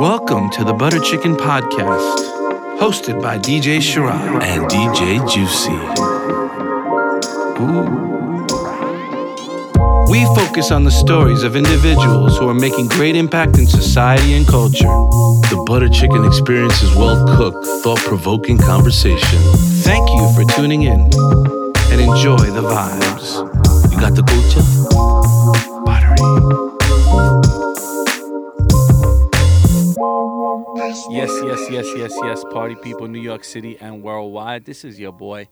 Welcome to the Butter Chicken Podcast, hosted by DJ Sharad. and DJ Juicy. We focus on the stories of individuals who are making great impact in society and culture. The butter chicken experience is well cooked, thought provoking conversation. Thank you for tuning in and enjoy the vibes. You got the culture? Yes. Party people, New York City and worldwide. This is your boy,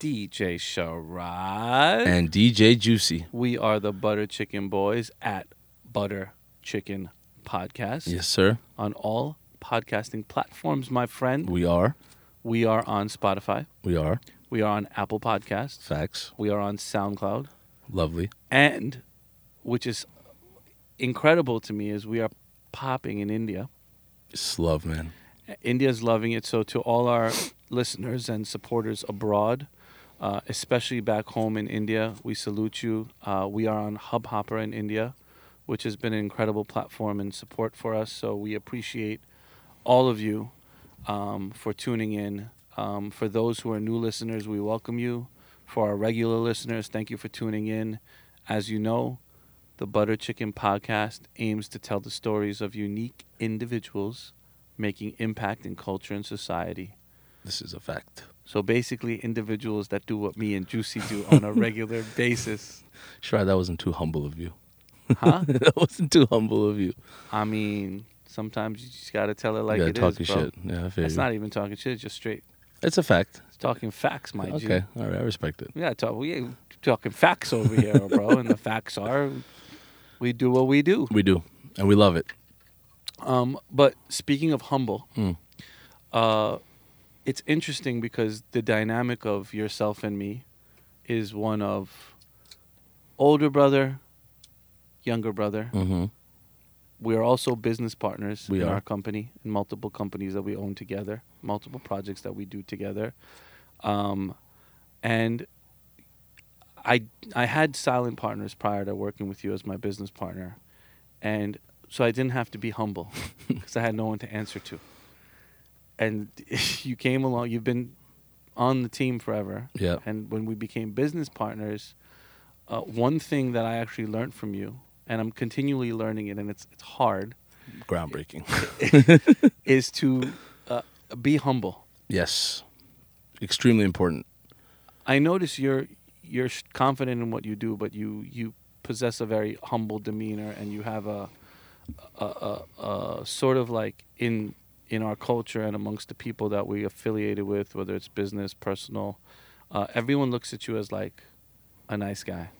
DJ Sharad. And DJ Juicy. we are the Butter Chicken Boys at Butter Chicken Podcast Yes, sir. on all podcasting platforms, my friend. We are. We are on Spotify. We are. We are on Apple Podcasts. Facts. We are on SoundCloud. Lovely. And, which is incredible to me, is we are popping in India. It's love, man. India's loving it. So to all our listeners and supporters abroad, uh, especially back home in India, we salute you. Uh, we are on Hubhopper in India, which has been an incredible platform and support for us. So we appreciate all of you um, for tuning in. Um, for those who are new listeners, we welcome you. For our regular listeners, thank you for tuning in. As you know, the Butter Chicken Podcast aims to tell the stories of unique individuals making impact in culture and society. This is a fact. So basically, individuals that do what me and Juicy do on a regular basis. Sure, that wasn't too humble of you. Huh? that wasn't too humble of you. I mean, sometimes you just gotta tell it like you it gotta is, talk your bro. shit. Yeah, I feel It's you. not even talking shit; it's just straight. It's a fact. It's talking facts, my G. Okay. All right. I respect it. Yeah, talk. We ain't talking facts over here, bro. and the facts are, we do what we do. We do. And we love it. Um, but speaking of humble, Hmm. uh, it's interesting because the dynamic of yourself and me is one of older brother, younger brother. Mm-hmm. We are also business partners We in are. our company, in multiple companies that we own together, multiple projects that we do together. Um, and I I had silent partners prior to working with you as my business partner, and so I didn't have to be humble because I had no one to answer to. And you came along. You've been on the team forever. Yeah. And when we became business partners, uh, one thing that I actually learned from you, and I'm continually learning it, and it's it's hard, Groundbreaking. is to uh, be humble. yes. Extremely important. I notice you're you're confident in what you do, but you you possess a very humble demeanor, and you have a sort of like in in our culture and amongst the people that we affiliated with, whether it's business, personal, uh, everyone looks at you as like a nice guy.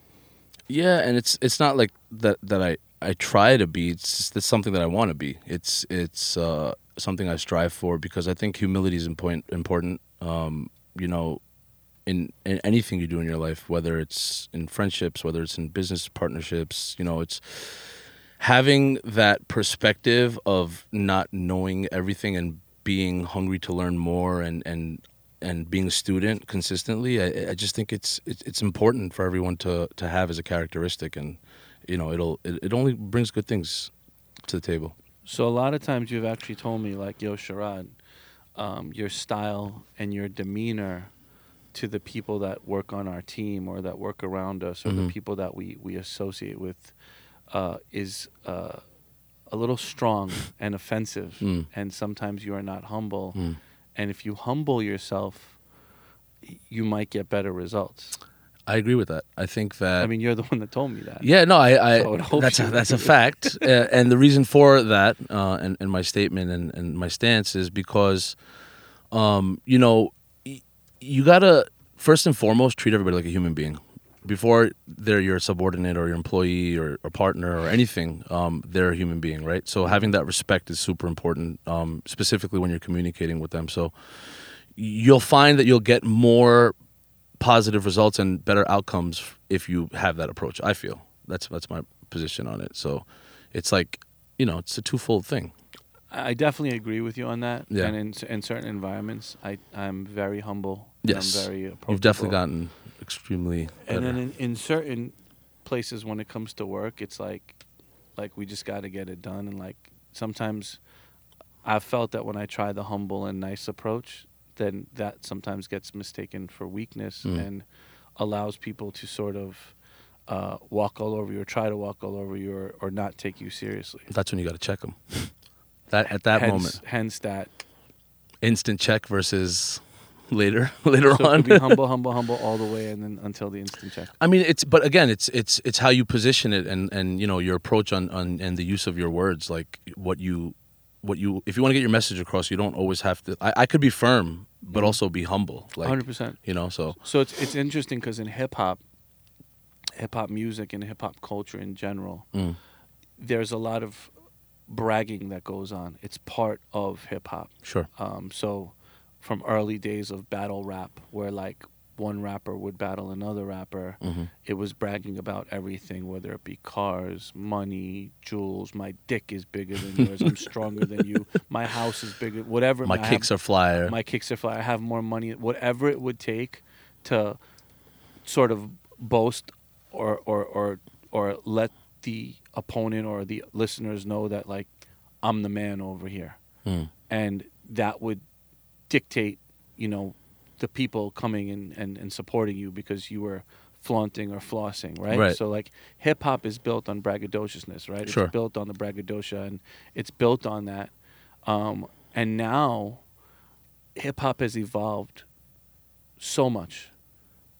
Yeah, and it's it's not like that that I I try to be. It's just it's something that I want to be. It's it's uh, something I strive for because I think humility is important. Important, um, you know, in in anything you do in your life, whether it's in friendships, whether it's in business partnerships, you know, it's having that perspective of not knowing everything and being hungry to learn more and and and being a student consistently I, I just think it's, it's it's important for everyone to to have as a characteristic and you know it'll it, it only brings good things to the table So a lot of times you've actually told me like, "Yo, Sharad, um, your style and your demeanor to the people that work on our team or that work around us or the Mhm. people that we we associate with uh, is uh, a little strong and offensive, Mm. and sometimes you are not humble. Mm. And if you humble yourself, you might get better results. I agree with that I think that I mean, you're the one that told me that. Yeah, no, I, I So I that's a, that's a fact, uh, and the reason for that, uh, and, and my statement and, and my stance is because, um, you know, y- you gotta first and foremost treat everybody like a human being. Before they're your subordinate or your employee or, or partner or anything, um, they're a human being, right? So having that respect is super important, um, specifically when you're communicating with them. So you'll find that you'll get more positive results and better outcomes if you have that approach. I feel that's that's my position on it. So it's like you know it's a twofold thing. I definitely agree with you on that. Yeah. And in, in certain environments, I, I'm very humble. and Yes. I'm very. You've definitely gotten extremely. And then in, in certain places, when it comes to work, it's like, like we just got to get it done. And like sometimes I've felt that when I try the humble and nice approach, then that sometimes gets mistaken for weakness Mm. and allows people to sort of uh, walk all over you or try to walk all over you or, or not take you seriously. That's when you got to check them. That at that hence, moment, hence that. instant check versus later later So on. be humble, humble, humble all the way, and then until the instant check. I mean, it's but again, it's it's it's how you position it and and you know your approach on on and the use of your words, like what you what you if you want to get your message across, you don't always have to. I, I could be firm, but Mhm. also be humble, like Hundred percent. you know. So So it's it's interesting because in hip hop, hip hop music and hip hop culture in general, mm, there's a lot of bragging that goes on. It's part of hip hop. sure, Um, so from early days of battle rap, where like one rapper would battle another rapper, hmm it was bragging about everything, whether it be cars, money, jewels. My dick is bigger than yours. I'm stronger than you. My house is bigger. Whatever. my I have- kicks are flyer. my kicks are fly. I have more money. Whatever it would take to sort of boast or or or or let the opponent or the listeners know that like I'm the man over here, Mm. and that would dictate, you know, the people coming and, and, and supporting you because you were flaunting or flossing, right? Right. So like hip hop is built on braggadociousness, right? Sure. It's built on the braggadocio and it's built on that. Um, and now hip hop has evolved so much.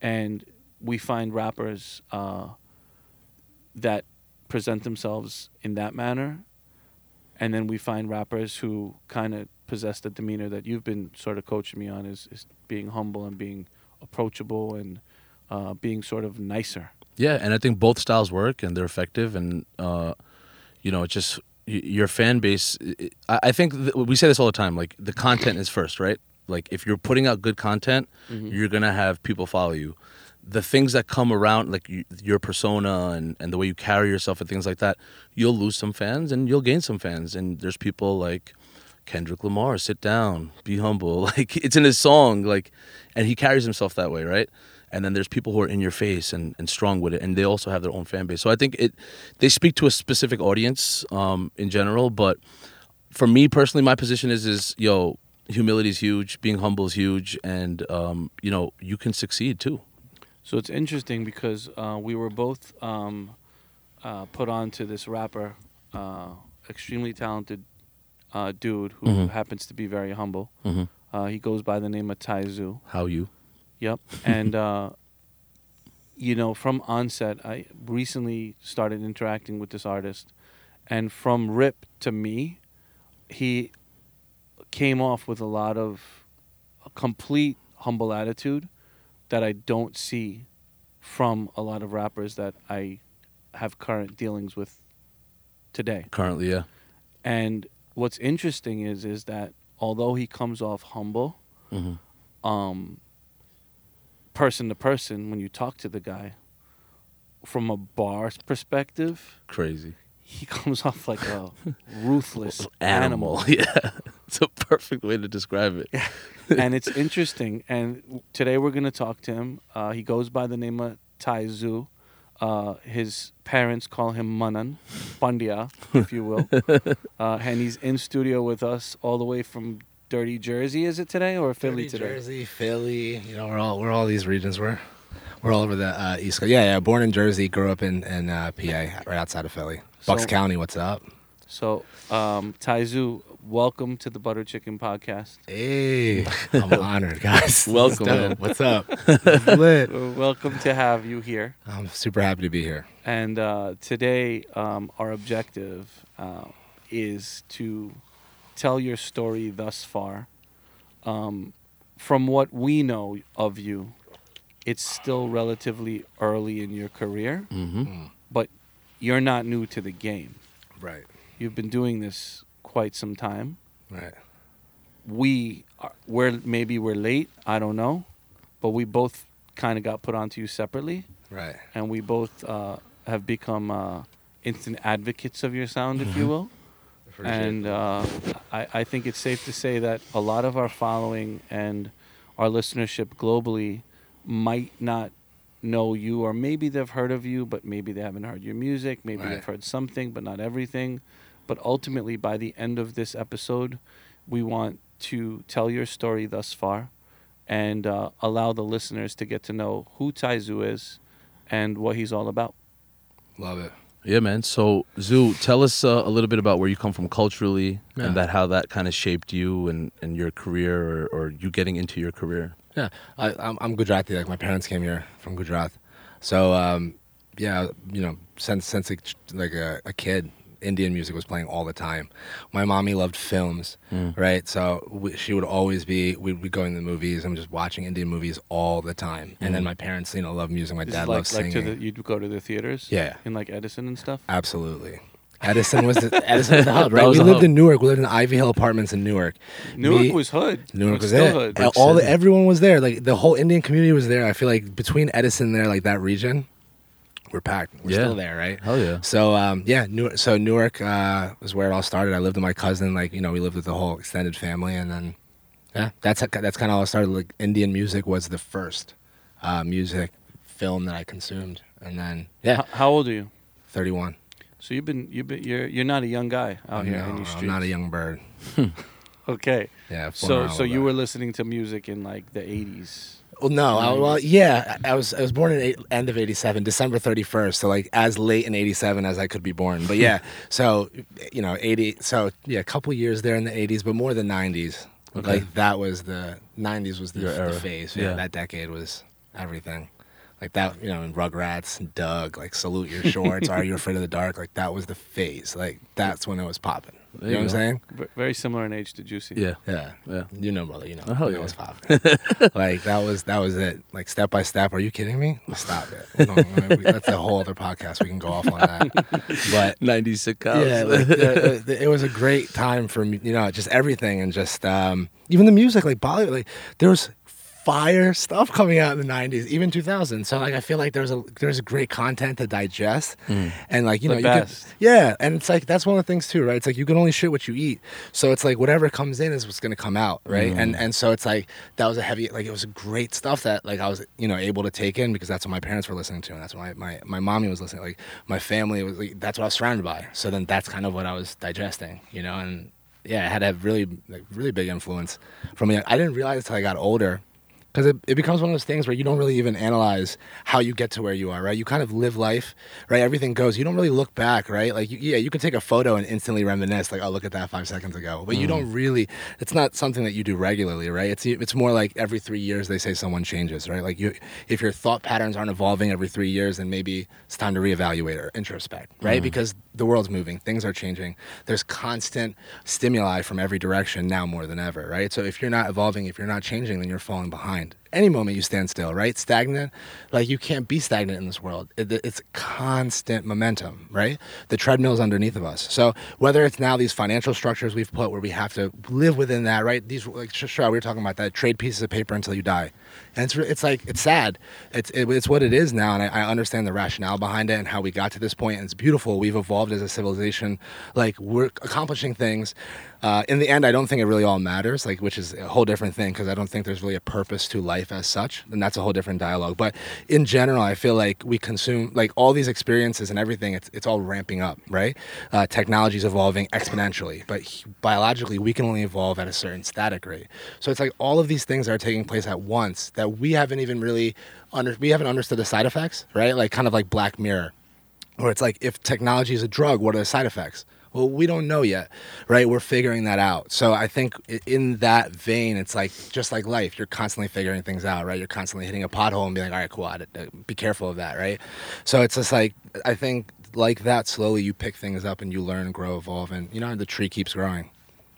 And we find rappers uh, that present themselves in that manner. And then we find rappers who kind of possess the demeanor that you've been sort of coaching me on is, is being humble and being approachable and uh, being sort of nicer. Yeah, and I think both styles work and they're effective, and uh, you know, it's just your fan base. I I think th- we say this all the time. Like the content is first, right? Like if you're putting out good content, Mhm. you're gonna have people follow you. The things that come around, like you, your persona and, and the way you carry yourself and things like that, you'll lose some fans and you'll gain some fans. And there's people like Kendrick Lamar, sit down, be humble. Like it's in his song, like, and he carries himself that way, right? And then there's people who are in your face and, and strong with it, and they also have their own fan base. So I think it they speak to a specific audience um, in general. But for me personally, my position is is yo, humility is huge, being humble is huge, and um, you know you can succeed too. So it's interesting because uh, we were both um, uh, put on to this rapper, uh, extremely talented uh, dude who Mhm. happens to be very humble. Mm-hmm. Uh, he goes by the name of Taizu. How you? Yep. And, uh, you know, from onset, I recently started interacting with this artist. And from Rip to me, he came off with a lot of a complete humble attitude that I don't see from a lot of rappers that I have current dealings with today. Currently, yeah. And what's interesting is is that although he comes off humble, Mm-hmm. um, person to person, when you talk to the guy, from a bar's perspective, Crazy he comes off like a ruthless animal. animal. Yeah, it's a perfect way to describe it. and it's interesting. And today we're going to talk to him. Uh, he goes by the name of Taizu. Uh, his parents call him Manan, Pandya, if you will. Uh, and he's in studio with us all the way from Dirty Jersey, is it today, or Philly Dirty today? Jersey, Philly. You know, we're all we're all these regions. We're we're all over the uh, East Coast. Yeah, yeah. Born in Jersey, grew up in in uh, PA, right outside of Philly. Bucks So- County. What's up? So, um, Taizu, welcome to the Butter Chicken Podcast. Hey, I'm honored, guys. Welcome, man. What's up? Lit. Welcome to have you here. I'm super happy to be here. And uh, today, um, our objective uh, is to tell your story thus far. Um, from what we know of you, it's still relatively early in your career, Mm-hmm. but you're not new to the game. Right. You've been doing this quite some time. Right. we are, we're maybe we're late i don't know but we both kind of got put onto you separately Right. and we both uh, have become uh, instant advocates of your sound if you will and uh, I, I think it's safe to say that a lot of our following and our listenership globally might not know you or maybe they've heard of you but maybe they haven't heard your music maybe Right. they've heard something but not everything But ultimately, by the end of this episode, we want to tell your story thus far and uh, allow the listeners to get to know who Taizu is and what he's all about. Love it. Yeah, man. So, Zu, tell us uh, a little bit about where you come from culturally Yeah. and that how that kind of shaped you and, and your career or, or you getting into your career. Yeah, I, I'm, I'm Gujarati. Like my parents came here from Gujarat, so um, yeah, you know, since since like a, a kid, Indian music was playing all the time. My mommy loved films, Mm. right? So we, she would always be we'd be going to the movies and just watching Indian movies all the time. And then Mm. my parents, you know, love music. My This dad like, loves like singing. to the, you'd go to the theaters Yeah. in like Edison and stuff. Absolutely. Edison was the, Edison was the hub, right? We lived hub. in Newark. We lived in Ivy Hill Apartments in Newark. Newark Me- was hood. Newark It's was still it. hood. All the, everyone was there. Like the whole Indian community was there. I feel like between Edison there, like that region, we're packed. We're Yeah. still there, right? Hell yeah. So um, yeah, Newark, so Newark uh, was where it all started. I lived with my cousin. Like you know, we lived with the whole extended family, and then yeah, that's that's kind of how it started. Like Indian music was the first uh, music film that I consumed, and then yeah, H- how old are you? thirty one. So you've been you've been you're you're not a young guy out here in these streets. I'm not a young bird. Okay. Yeah. So so you were listening to music in like the 80s. Well, no. I, well, yeah. I was I was born in eight, end of '87, December 31st. So like as late in '87 as I could be born. But yeah. so you know, '80. So yeah, a couple years there in the '80s, but more the '90s. Okay. Like that was the '90s was the, the phase. Yeah. Yeah. That decade was everything. Like that, you know, in Rugrats, and Doug, like salute your shorts. Are you afraid of the dark? Like that was the phase. Like that's when it was popping. There You know you what I'm saying? V- very similar in age to Juicy. Yeah. Yeah. Yeah. You know, brother. You know. Oh, hell You know yeah. what's popping. like that was that was it. Like step by step. Are you kidding me? Stop it. We don't- I mean, we- that's a whole other podcast. We can go off on that. But 90 sitcoms. yeah, like, the, the, it was a great time for me. You know, just everything and just um, even the music. Like Bollywood. Like there was fire stuff coming out in the 90s even 2000 so like i feel like there's a there's great content to digest. Mm. And like you know you could, yeah and it's like that's one of the things too right? It's like you can only shit what you eat. So it's like whatever comes in is what's going to come out right? And mm. and so it's like that was a heavy like it was great stuff that like i was you know able to take in because that's what my parents were listening to and that's what my my, my mommy was listening like my family was like that's what i was surrounded by. So then that's kind of what i was digesting you know? And yeah it had a really like really big influence from me. I didn't realize until i got older because it, it becomes one of those things where you don't really even analyze how you get to where you are right? You kind of live life right? Everything goes. You don't really look back right? Like you, yeah you can take a photo and instantly reminisce like oh look at that five seconds ago. But you mm. don't really it's not something that you do regularly right? It's it's more like every three years they say someone changes right? Like you if your thought patterns aren't evolving every three years then maybe it's time to reevaluate or introspect right? Mm. Because the world's moving things are changing. There's constant stimuli from every direction now more than ever right? So if you're not evolving if you're not changing then you're falling behind any moment you stand still right? Stagnant? Like you can't be stagnant in this world. It, it's constant momentum right? The treadmill's underneath of us. So whether it's now these financial structures we've put where we have to live within that right? These like sure we were talking about that. Trade pieces of paper until you die. And it's it's like it's sad. It's it, it's what it is now and I, I understand the rationale behind it and how we got to this point and it's beautiful. We've evolved as a civilization. Like we're accomplishing things uh, in the end, I don't think it really all matters, like which is a whole different thing because I don't think there's really a purpose to life as such, and that's a whole different dialogue. But in general, I feel like we consume like all these experiences and everything. It's it's all ramping up, right? Uh, Technology is evolving exponentially, but h- biologically, we can only evolve at a certain static rate. So it's like all of these things are taking place at once that we haven't even really under we haven't understood the side effects, right? Like kind of like Black Mirror where it's like if technology is a drug what are the side effects well we don't know yet right we're figuring that out so i think in that vein it's like just like life you're constantly figuring things out right you're constantly hitting a pothole and being like all right cool I, uh, be careful of that right so it's just like i think like that slowly you pick things up and you learn grow evolve and you know the tree keeps growing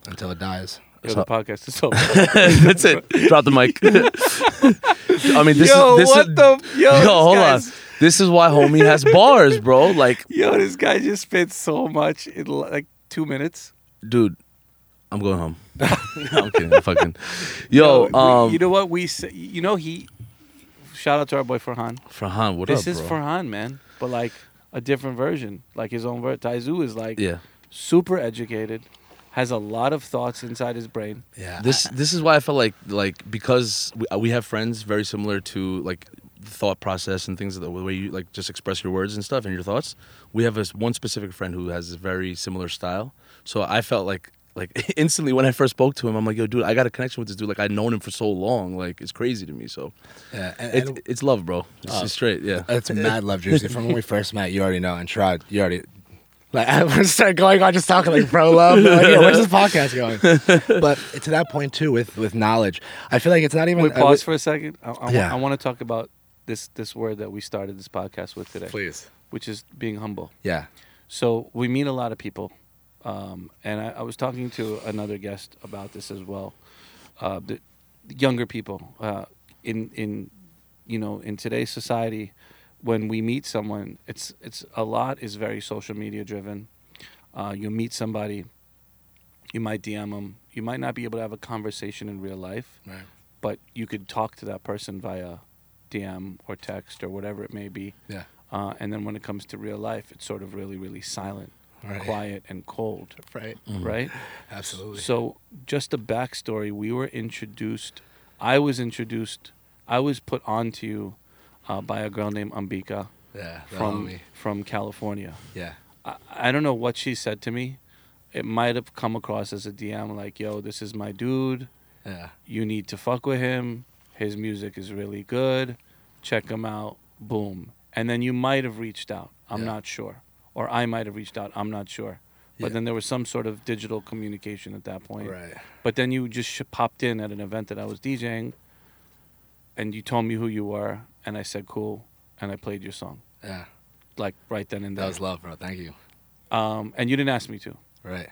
until it dies Yo, the podcast is over. That's it. Drop the mic. I mean, this yo, is this what is, the yo? this hold on. Guy's- This is why homie has bars, bro. Like, Yo, this guy just spit so much in like two minutes. dude, I'm going home. no, I'm kidding. I'm fucking. Yo, we- um, you know what we say? You know he. Shout out to our boy Farhan. Farhan, what this up, is bro? Farhan, man, but like a different version, like his own version. Taizu is like Yeah. super educated, has a lot of thoughts inside his brain. yeah This this is why I felt like like because we, we have friends very similar to like thought process and things the way you like just express your words and stuff and your thoughts. We have this one specific friend who has a very similar style. So I felt like like instantly when I first spoke to him, I'm like, yo, dude, I got a connection with this dude. Like I'd known him for so long. Like it's crazy to me. So Yeah, and, it's and it's love, bro. It's just straight, yeah. it's mad love, Juicy. From when we first met, you already know, and Sharad, you already. Like I would start going on just talking like pro love. Like, yeah, where's this podcast going? But to that point too, with with knowledge, I feel like it's not even. Wait, uh, pause for a second. I, I, Yeah. I want to talk about this this word that we started this podcast with today, please. which is being humble. Yeah. So we meet a lot of people, um, and I, I was talking to another guest about this as well. Uh, the younger people uh, in in you know in today's society, when we meet someone, it's it's a lot is very social media driven. Uh, you meet somebody, you might DM them. You might not be able to have a conversation in real life, Right. but you could talk to that person via DM or text or whatever it may be. Yeah. Uh, and then when it comes to real life, it's sort of really, really silent, Right. quiet, and cold, Right. right? Absolutely. So, just a backstory we were introduced, I was introduced, I was put onto you uh, by a girl named Ambika yeah. from, homie. from California. Yeah. I, I don't know what she said to me. It might have come across as a DM like, yo, this is my dude. Yeah. You need to fuck with him. His music is really good. Check them out. Boom. And then you might have reached out. I'm Yeah. not sure. Or I might have reached out. I'm not sure. But Yeah. then there was some sort of digital communication at that point. Right. But then you just sh- popped in at an event that I was DJing and you told me who you were. And I said, cool. And I played your song. Yeah. Like right then and there. That was love, bro. Thank you. um, and you didn't ask me to. Right.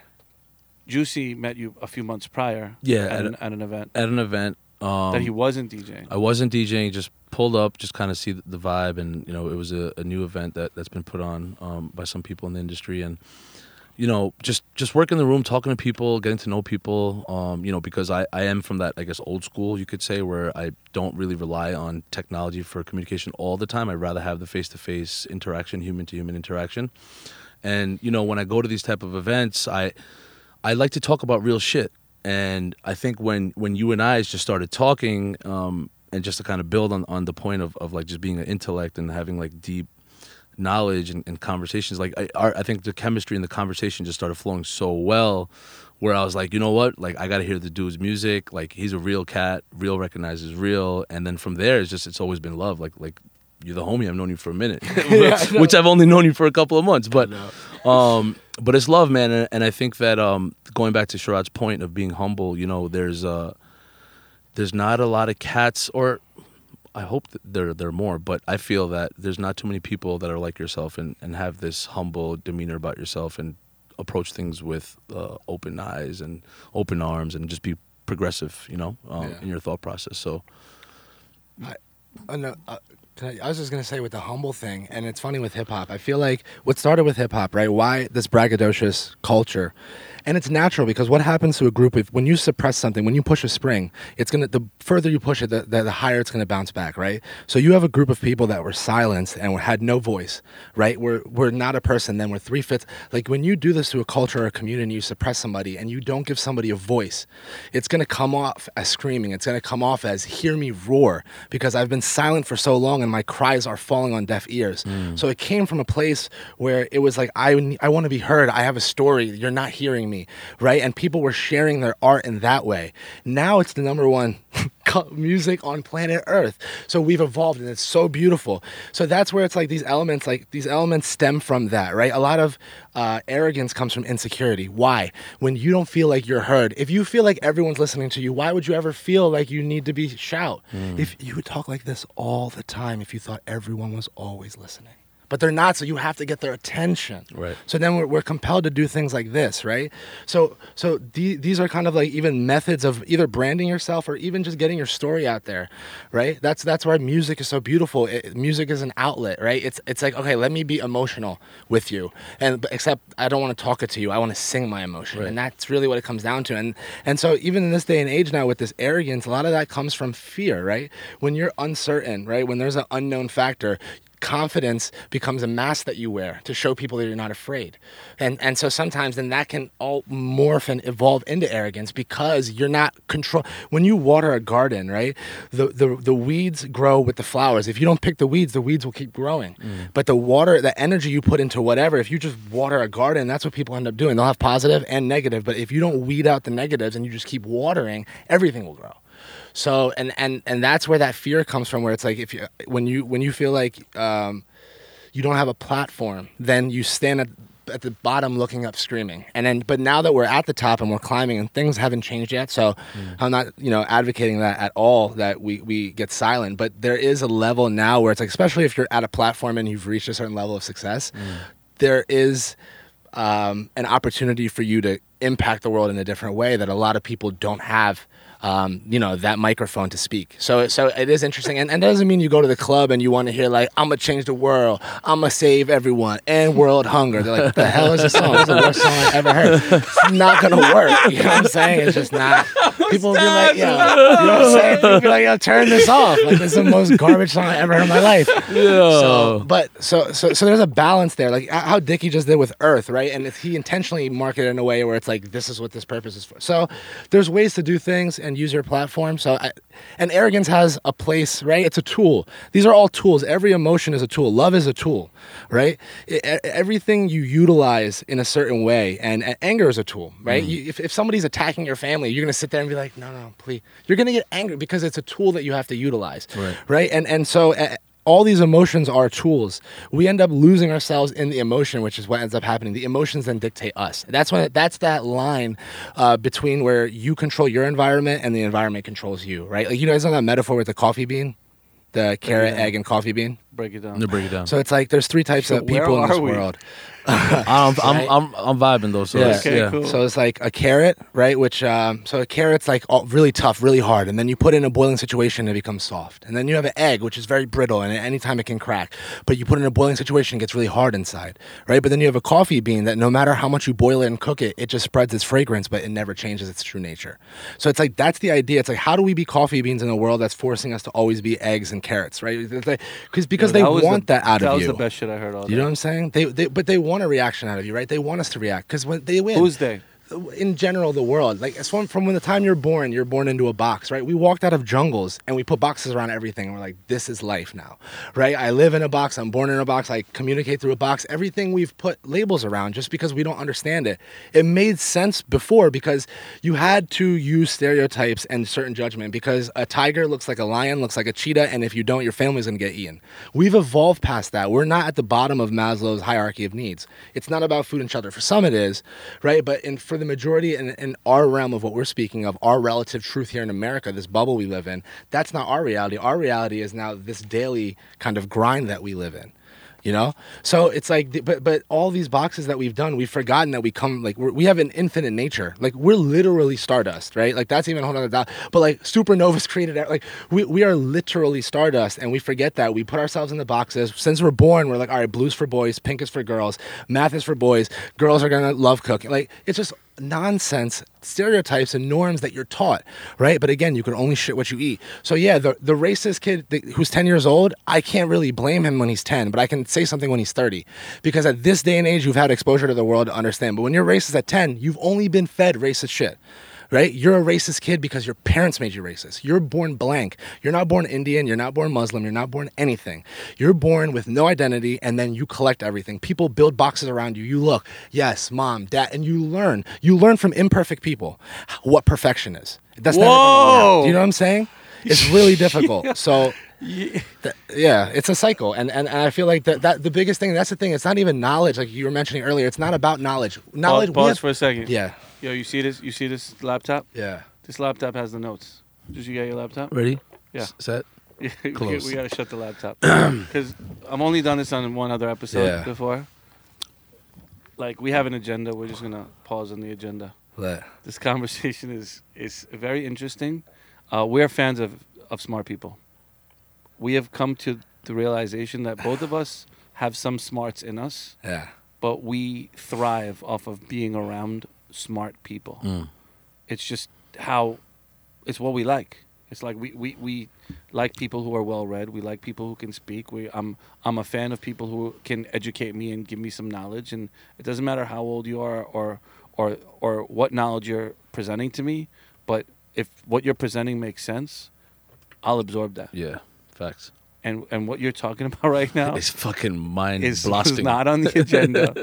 Juicy met you a few months prior Yeah, at, at an, at an event At an event, um, that he wasn't DJing. I wasn't DJing, just pulled up, just kind of see the vibe, and you know, it was a, a new event that that's been put on um, by some people in the industry, and you know, just just work in the room, talking to people, getting to know people, um, you know, because I I am from that I guess old school, you could say, where I don't really rely on technology for communication all the time. I'd rather have the face to face interaction, human to human interaction, and you know, when I go to these type of events, I I like to talk about real shit. And I think when when you and I just started talking, um, and just to kind of build on, on the point of, of like just being an intellect and having like deep knowledge and, and conversations, like I our, I think the chemistry and the conversation just started flowing so well, where I was like, you know what, like I got to hear the dude's music. Like he's a real cat, real recognizes real, and then from there it's just it's always been love. Like like you're the homie. I've known you for a minute, which I've only known you for a couple of months, but um, but it's love, man, and, and I think that um, going back to Sharad's point of being humble, you know, there's uh, there's not a lot of cats, or I hope that there there are more, but I feel that there's not too many people that are like yourself and, and have this humble demeanor about yourself and approach things with uh, open eyes and open arms and just be progressive, you know, um, Yeah. in your thought process. So Uh, no, uh, can I, I was just gonna say with the humble thing, and it's funny with hip hop. I feel like what started with hip hop, right? Why this braggadocious culture, and it's natural because what happens to a group if when you suppress something, when you push a spring, it's gonna the further you push it, the, the, the higher it's gonna bounce back, right? So you have a group of people that were silenced and had no voice, right? We're we're not a person. Then we're three fifths. Like when you do this to a culture or a community, you suppress somebody and you don't give somebody a voice, it's gonna come off as screaming. It's gonna come off as hear me roar because I've been silent for so long and my cries are falling on deaf ears. So it came from a place where it was like I I want to be heard. I have a story. You're not hearing me, right? And people were sharing their art in that way. Now it's the number one music on planet Earth. So we've evolved and it's so beautiful. So that's where it's like these elements like these elements stem from that, right? A lot of uh, arrogance comes from insecurity. Why? When you don't feel like you're heard. If you feel like everyone's listening to you, why would you ever feel like you need to be shout? If you would talk like this all the time if you thought everyone was always listening. But they're not, so you have to get their attention. Right. So then we're, we're compelled to do things like this, right? So so the, these are kind of like even methods of either branding yourself or even just getting your story out there, right? That's that's why music is so beautiful. It, music is an outlet, right? It's it's like okay, let me be emotional with you, and except I don't want to talk it to you. I want to sing my emotion, Right. and that's really what it comes down to. And and so even in this day and age now with this arrogance, a lot of that comes from fear, right? When you're uncertain, right? When there's an unknown factor confidence becomes a mask that you wear to show people that you're not afraid. And and so sometimes then that can all morph and evolve into arrogance because you're not control when you water a garden, right? The the the weeds grow with the flowers. If you don't pick the weeds, the weeds will keep growing. Mm. But the water, the energy you put into whatever, if you just water a garden, that's what people end up doing. They'll have positive and negative, but if you don't weed out the negatives and you just keep watering, everything will grow. So and and and that's where that fear comes from. Where it's like if you when you when you feel like um, you don't have a platform, then you stand at at the bottom looking up screaming. And then but now that we're at the top and we're climbing and things haven't changed yet so i'm not you know advocating that at all that we we get silent. But there is a level now where it's like especially if you're at a platform and you've reached a certain level of success there is um, an opportunity for you to impact the world in a different way that a lot of people don't have um, you know that microphone to speak. So so it is interesting. And, and that doesn't mean you go to the club and you want to hear like i'm gonna change the world i'm gonna save everyone and world hunger. They're like what the hell is this song? It's the worst song i ever heard. It's not gonna work you know what i'm saying? It's just not. People will be like yo you know what i'm saying? People be like yo turn this off. Like this is the most garbage song i ever heard in my life. So, but so so so there's a balance there, like how Dicky just did with Earth, right? And he intentionally marketed in a way where it's like this is what this purpose is for. So there's ways to do things and use your platform. So I, and arrogance has a place, right? It's a tool. These are all tools. Every emotion is a tool. Love is a tool, right? E- everything you utilize in a certain way, and, and anger is a tool, right? You, if if somebody's attacking your family, you're gonna sit there and be like, no, no, please. You're gonna get angry because it's a tool that you have to utilize, Right. right? And and so. Uh, all these emotions are tools. We end up losing ourselves in the emotion, which is what ends up happening. The emotions then dictate us. That's when that's that line uh, between where you control your environment and the environment controls you, right? Like you guys know that metaphor with the coffee bean, the carrot, Yeah. egg, and coffee bean. Break it down. To break it down. So it's like there's three types So of people in this we? world. I'm, I'm, I'm, I'm vibing though. So Yeah. it's- Okay, yeah. cool. So it's like a carrot, right? Which um, so a carrot's like all, really tough, really hard, and then you put it in a boiling situation, it becomes soft. And then you have an egg, which is very brittle, and at any time it can crack. But you put it in a boiling situation, it gets really hard inside, right? But then you have a coffee bean that no matter how much you boil it and cook it, it just spreads its fragrance, but it never changes its true nature. So it's like that's the idea. It's like how do we be coffee beans in a world that's forcing us to always be eggs and carrots, right? Because because Yo, they that want the- that out that of you. That was the best shit I heard all day. You know what I'm saying? They, they but they want a reaction out of you, right? They want us to react because when they win, Who's they? In general the world. Like from, from when the time you're born you're born into a box right? We walked out of jungles and we put boxes around everything. And we're like this is life now right? I live in a box. I'm born in a box. I communicate through a box. Everything we've put labels around just because we don't understand it. It made sense before because you had to use stereotypes and certain judgment because a tiger looks like a lion looks like a cheetah and if you don't your family's going to get eaten. We've evolved past that. We're not at the bottom of maslow's hierarchy of needs. It's not about food and shelter. For some it is right? But in for the majority in, in our realm of what we're speaking of our relative truth here in america this bubble we live in that's not our reality. Our reality is now this daily kind of grind that we live in you know? So it's like but but all these boxes that we've done we've forgotten that we come like we have an infinite nature. Like we're literally stardust right? Like that's even a whole other dot but like supernovas created like we, we are literally stardust and we forget that. We put ourselves in the boxes. Since we're born we're like all right blue's for boys pink is for girls math is for boys girls are gonna love cooking. Like it's just nonsense stereotypes and norms that you're taught, right? But again, you can only shit what you eat. So yeah, the the racist kid who's 10 years old, I can't really blame him when he's 10, but I can say something when he's 30. Because at this day and age, you've had exposure to the world to understand. But when you're racist at 10, you've only been fed racist shit. Right? You're a racist kid because your parents made you racist. You're born blank. You're not born Indian. You're not born Muslim. You're not born anything. You're born with no identity and then you collect everything. People build boxes around you. You look, yes, mom, dad, and you learn. You learn from imperfect people what perfection is. That's never gonna work. Do you know what I'm saying? It's really difficult. So th- yeah, it's a cycle, and, and and I feel like that that the biggest thing. That's the thing. It's not even knowledge, like you were mentioning earlier. It's not about knowledge. Knowledge. Pause, pause have- for a second. yeah, Yo, you see this? You see this laptop? yeah. This laptop has the notes. Did you get your laptop? Ready? Yeah. S- Set. Yeah, we, Close. we gotta shut the laptop because I'm only done this on one other episode Yeah. before. Like we have an agenda. We're just gonna pause on the agenda. Let- This conversation is is very interesting. Uh, we are fans of of smart people. We have come to the realization that both of us have some smarts in us, Yeah. but we thrive off of being around smart people. Mm. It's just how it's what we like. It's like we, we, we like people who are well read. We like people who can speak. We I'm I'm a fan of people who can educate me and give me some knowledge. And it doesn't matter how old you are or or or what knowledge you're presenting to me, but if what you're presenting makes sense, I'll absorb that. Yeah, facts. And and what you're talking about right now is fucking mind is, is not on the agenda,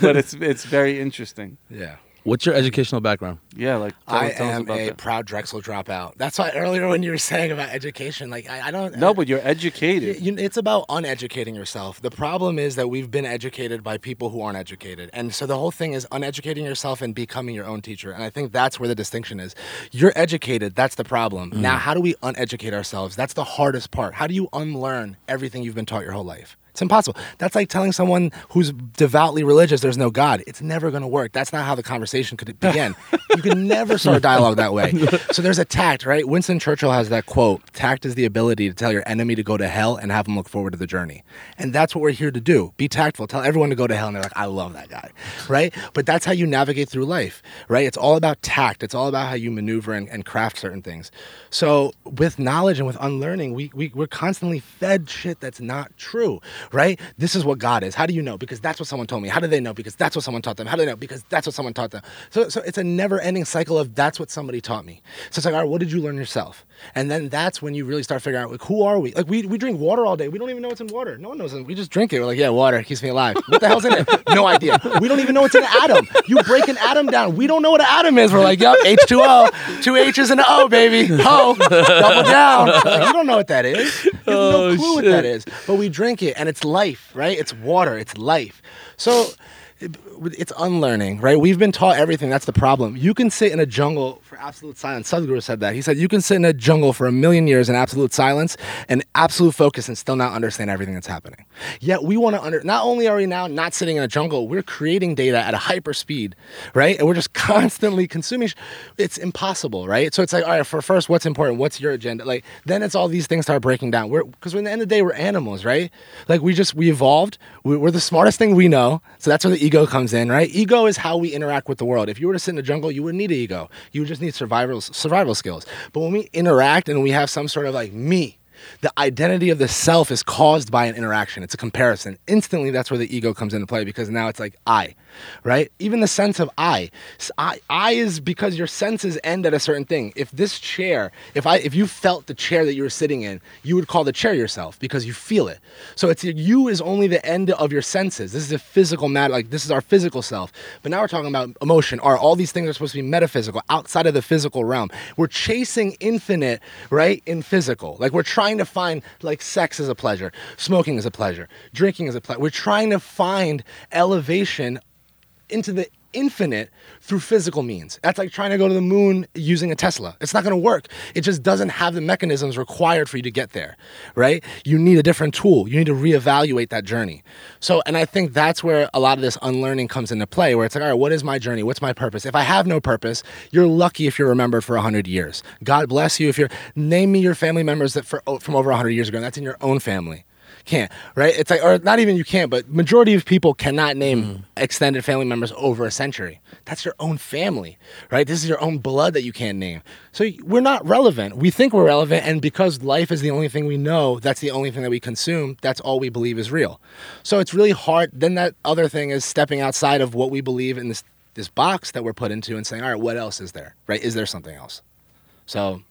but it's it's very interesting. Yeah. What's your educational background? Yeah, like tell, I tell us am about a that. proud Drexel dropout. That's why earlier when you were saying about education, like I, I don't. No, but you're educated. You, it's about uneducating yourself. The problem is that we've been educated by people who aren't educated. And so the whole thing is uneducating yourself and becoming your own teacher. And I think that's where the distinction is. You're educated, that's the problem. Mm. Now, how do we uneducate ourselves? That's the hardest part. How do you unlearn everything you've been taught your whole life? It's impossible. That's like telling someone who's devoutly religious there's no God. It's never going to work. That's not how the conversation could begin. you can never start a dialogue that way. So there's a tact, right? Winston Churchill has that quote Tact is the ability to tell your enemy to go to hell and have them look forward to the journey. And that's what we're here to do. Be tactful. Tell everyone to go to hell and they're like, I love that guy, right? But that's how you navigate through life, right? It's all about tact. It's all about how you maneuver and, and craft certain things. So with knowledge and with unlearning, we, we, we're constantly fed shit that's not true, right? This is what God is. How do you know? Because that's what someone told me. How do they know? Because that's what someone taught them. How do they know? Because that's what someone taught them. So, so it's a never ending cycle of that's what somebody taught me. So it's like, all right, what did you learn yourself? And then that's when you really start figuring out, like, who are we? Like, we, we drink water all day. We don't even know what's in water. No one knows. It. We just drink it. We're like, yeah, water keeps me alive. What the hell's in it? No idea. We don't even know what's in an atom. You break an atom down. We don't know what an atom is. We're like, yep, H2O, two H's and an O, baby. Ho, double down. Like, you don't know what that is. You have no Oh, clue what that is. But we drink it, and it's life, right? It's water. It's life. So it- it's unlearning, right? We've been taught everything. That's the problem. You can sit in a jungle for absolute silence. Sadhguru said that. He said you can sit in a jungle for a million years in absolute silence and absolute focus and still not understand everything that's happening. Yet we want to under. Not only are we now not sitting in a jungle, we're creating data at a hyper speed, right? And we're just constantly consuming. It's impossible, right? So it's like, all right, for first, what's important? What's your agenda? Like then it's all these things start breaking down. We're because in the end of the day, we're animals, right? Like we just we evolved. We, we're the smartest thing we know. So that's where the ego comes in, right? Ego is how we interact with the world. If you were to sit in a jungle, you wouldn't need an ego. You would just need survival survival skills. But when we interact and we have some sort of like me, the identity of the self is caused by an interaction. It's a comparison. Instantly, that's where the ego comes into play because now it's like I, right? Even the sense of I. I, I is because your senses end at a certain thing. If this chair, if I, if you felt the chair that you were sitting in, you would call the chair yourself because you feel it. So it's you is only the end of your senses. This is a physical matter. Like this is our physical self. But now we're talking about emotion. Are all these things are supposed to be metaphysical, outside of the physical realm? We're chasing infinite, right? In physical, like we're trying to find like sex is a pleasure, smoking is a pleasure, drinking is a pleasure. We're trying to find elevation into the infinite through physical means. That's like trying to go to the moon using a Tesla. It's not going to work. It just doesn't have the mechanisms required for you to get there, right? You need a different tool. You need to reevaluate that journey. So, and I think that's where a lot of this unlearning comes into play, where it's like, all right, what is my journey? What's my purpose? If I have no purpose, you're lucky if you're remembered for 100 years. God bless you if you're, name me your family members that for, oh, from over 100 years ago, and that's in your own family can't right? It's like or not even you can't but majority of people cannot name mm. extended family members over a century. That's your own family right? This is your own blood that you can't name. So we're not relevant. We think we're relevant and because life is the only thing we know that's the only thing that we consume that's all we believe is real. So it's really hard. Then that other thing is stepping outside of what we believe in this this box that we're put into and saying all right what else is there? Right? Is there something else? So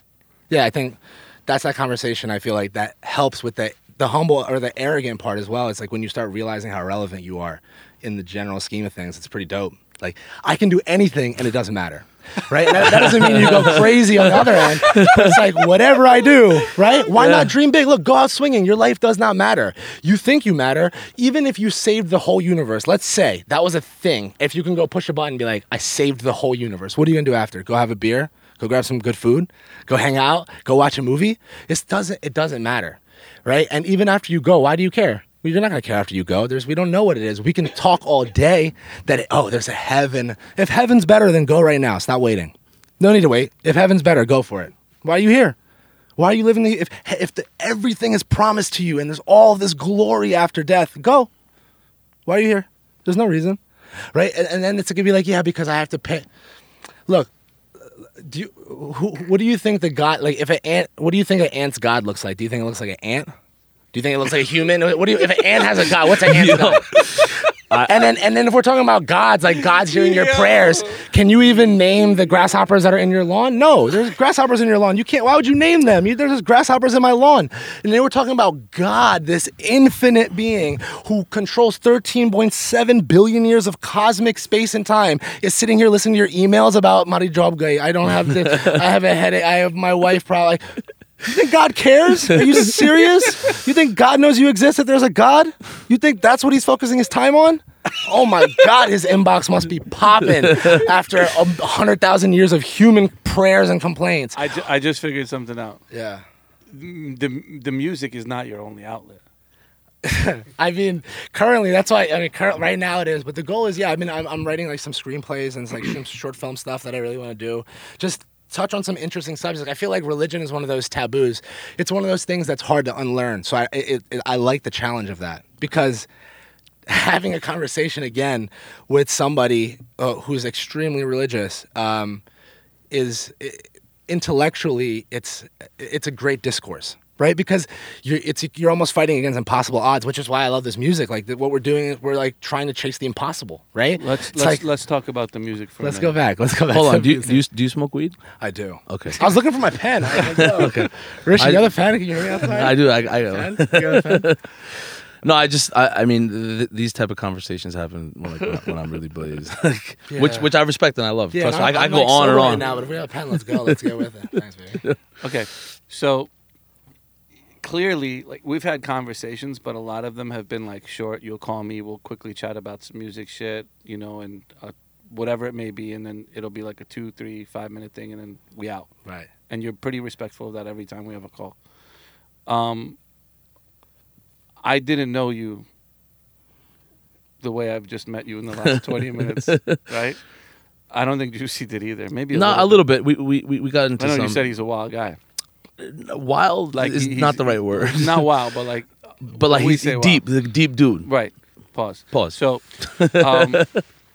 yeah, I think that's that conversation. I feel like that helps with the the humble or the arrogant part as well. It's like when you start realizing how relevant you are in the general scheme of things. It's pretty dope. Like I can do anything and it doesn't matter. Right? And that, that doesn't mean you go crazy on the other end. But it's like whatever I do, right? Why not dream big? Look, go out swinging. Your life does not matter. You think you matter, even if you saved the whole universe. Let's say that was a thing. If you can go push a button and be like, I saved the whole universe. What are you gonna do after? Go have a beer? Go grab some good food? Go hang out? Go watch a movie? It doesn't. It doesn't matter, right? And even after you go, why do you care? Well, you're not gonna care after you go. There's we don't know what it is. We can talk all day that oh, there's a heaven. If heaven's better, then go right now. Stop waiting. No need to wait. If heaven's better, go for it. Why are you here? Why are you living the if if the, everything is promised to you and there's all this glory after death? Go. Why are you here? There's no reason, right? And, and then it's gonna be like, yeah, because I have to pay. Look, do you, who, what do you think the god like if an ant what do you think an ant's god looks like? Do you think it looks like an ant? Do you think it looks like a human? What do you if an ant has a god? What's an ant's god? And then and then if we're talking about gods, like God's hearing your prayers, can you even name the grasshoppers that are in your lawn? No, there's grasshoppers in your lawn. You can't. Why would you name them? You, there's just grasshoppers in my lawn. And then we're talking about God, this infinite being who controls 13.7 billion years of cosmic space and time, is sitting here listening to your emails about Mari Job Guy. I don't have the. I have a headache. I have my wife probably. You think God cares? Are you serious? You think God knows you exist if there's a God? You think that's what he's focusing his time on? Oh my God, his inbox must be popping after a hundred thousand years of human prayers and complaints. I, ju- I just figured something out. Yeah. Mm, the the music is not your only outlet. I mean, currently that's why. I mean, current, right now it is. But the goal is, yeah. I mean, I'm, I'm writing like some screenplays and like some short film stuff that I really want to do. Just touch on some interesting subjects. I feel like religion is one of those taboos. It's one of those things that's hard to unlearn. So I it, it, I like the challenge of that because having a conversation again with somebody uh, who's extremely religious um, is intellectually it's it's a great discourse right because you're it's you're almost fighting against impossible odds which is why i love this music like what we're doing is we're like trying to chase the impossible right Let's It's let's like- let's talk about the music for a let's go minute. back let's go back Hold on. Do you, do you do you smoke weed? i do Okay. i was looking for my pen I was like, yo. Oh. Okay. Rishi, I- you have a pen can you hear me outside I do. I, I Pen? You have a pen? no. I just. I, I mean, th- these type of conversations happen when, like, when, I- when I'm really blazed, like, which Yeah. which I respect and I love. yeah Trust me, I, I I'm, go like, on sober and right on. now but if we have a pen let's go let's get with it thanks baby Okay, so clearly, like we've had conversations, but a lot of them have been like short. You'll call me, we'll quickly chat about some music shit, you know, and uh, whatever it may be, and then it'll be like a two, three, five minute thing, and then we out. right And you're pretty respectful of that every time we have a call. Um, I didn't know you the way I've just met you in the last 20 minutes, right? I don't think Juicy did either. Maybe a No, little a little bit. We we we we got into I know some you said he's a wild guy. Wild. Like is he- not the right word. Not wild, but like but like he's say wild. deep, the deep dude. Right. Pause. Pause. So, um,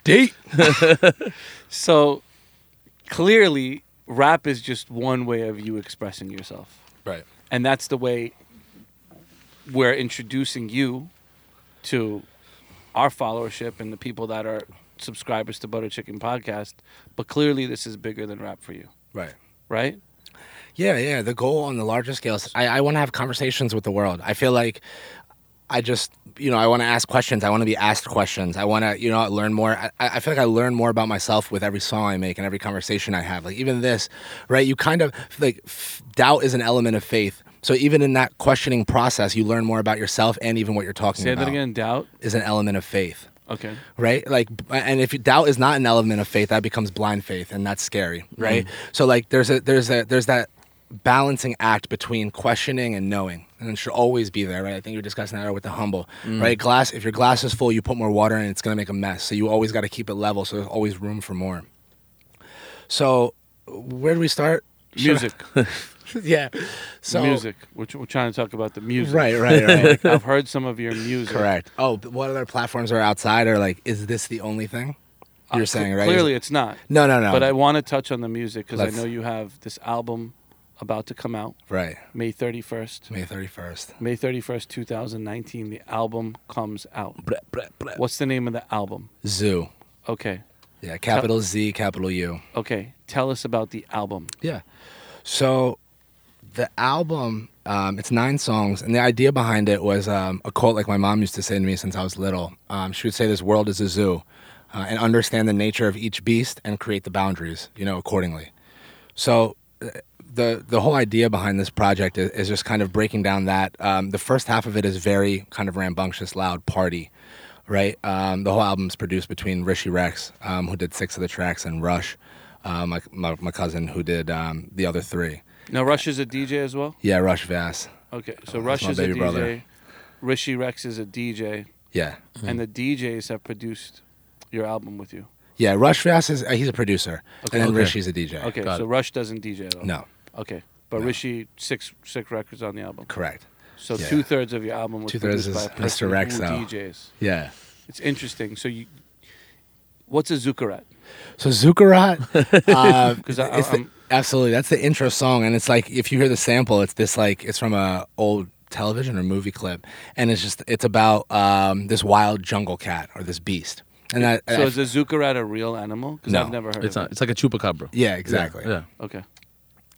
date so clearly, rap is just one way of you expressing yourself, right and that's the way we're introducing you to our followership and the people that are subscribers to Butter Chicken Podcast. But clearly, this is bigger than rap for you, right right? Yeah, yeah. The goal on the larger scale is I, I want to have conversations with the world. I feel like I just, you know, I want to ask questions. I want to be asked questions. I want to, you know, learn more. I, I feel like I learn more about myself with every song I make and every conversation I have. Like even this, right? You kind of like f- doubt is an element of faith. So even in that questioning process, you learn more about yourself and even what you're talking Say about Say that again. Doubt. is an element of faith Okay. right like and if doubt is not an element of faith that becomes blind faith and that's scary right mm. so like there's a there's a there's that balancing act between questioning and knowing and it should always be there right i think you were discussing that with the humble right glass if your glass is full you put more water in it's going to make a mess so you always got to keep it level so there's always room for more so where do we start Music. yeah so music. We're, we're trying to talk about the music. right right right Like, I've heard some of your music. correct oh what other platforms are outside or like is this the only thing you're Uh, saying right Clearly, it's not. no no no But I want to touch on the music because I know you have this album about to come out right May 31st. May 31st. May 31st, 2019, the album comes out. Bleh, bleh, bleh. What's the name of the album? Zu. Okay. Yeah, capital Z, capital U. Okay. Tell us about the album. Yeah. So the album, um, it's nine songs, and the idea behind it was um, a quote like my mom used to say to me since I was little. Um, she would say, "This world is a zoo," uh, and understand the nature of each beast and create the boundaries, you know, accordingly. So. The, the whole idea behind this project is, is just kind of breaking down that. Um, the first half of it is very kind of rambunctious, loud party, right? Um, the whole album's produced between Rishi Rex, um, who did six of the tracks, and Rush, uh, my, my, my cousin, who did um, the other three. Now, Rush is a DJ as well? Yeah, Rush Vass. Okay. So, Rush is a DJ. brother. Rishi Rex is a DJ. Yeah. And the DJs have produced your album with you. Yeah, Rush Vass is uh, he's a producer, Okay. and then Okay. Rishi's a DJ. Okay. Got so, it. Rush doesn't DJ at all? No, Okay. But No. Rishi, six six records on the album. correct. So Yeah. two thirds of your album was Two-thirds produced by is a Mr. Rex, who though. DJs. Yeah. It's interesting. So you What's a zukarat? So Zukarat, uh, 'Cause I- it's the- I'm- absolutely that's the intro song, and it's like if you hear the sample, it's this like it's from a old television or movie clip, and it's just it's about um, this wild jungle cat or this beast, and that So I- is a zukarat a real animal? Because No, I've never heard It's of not. It's like a chupacabra. yeah exactly Yeah. it. Okay.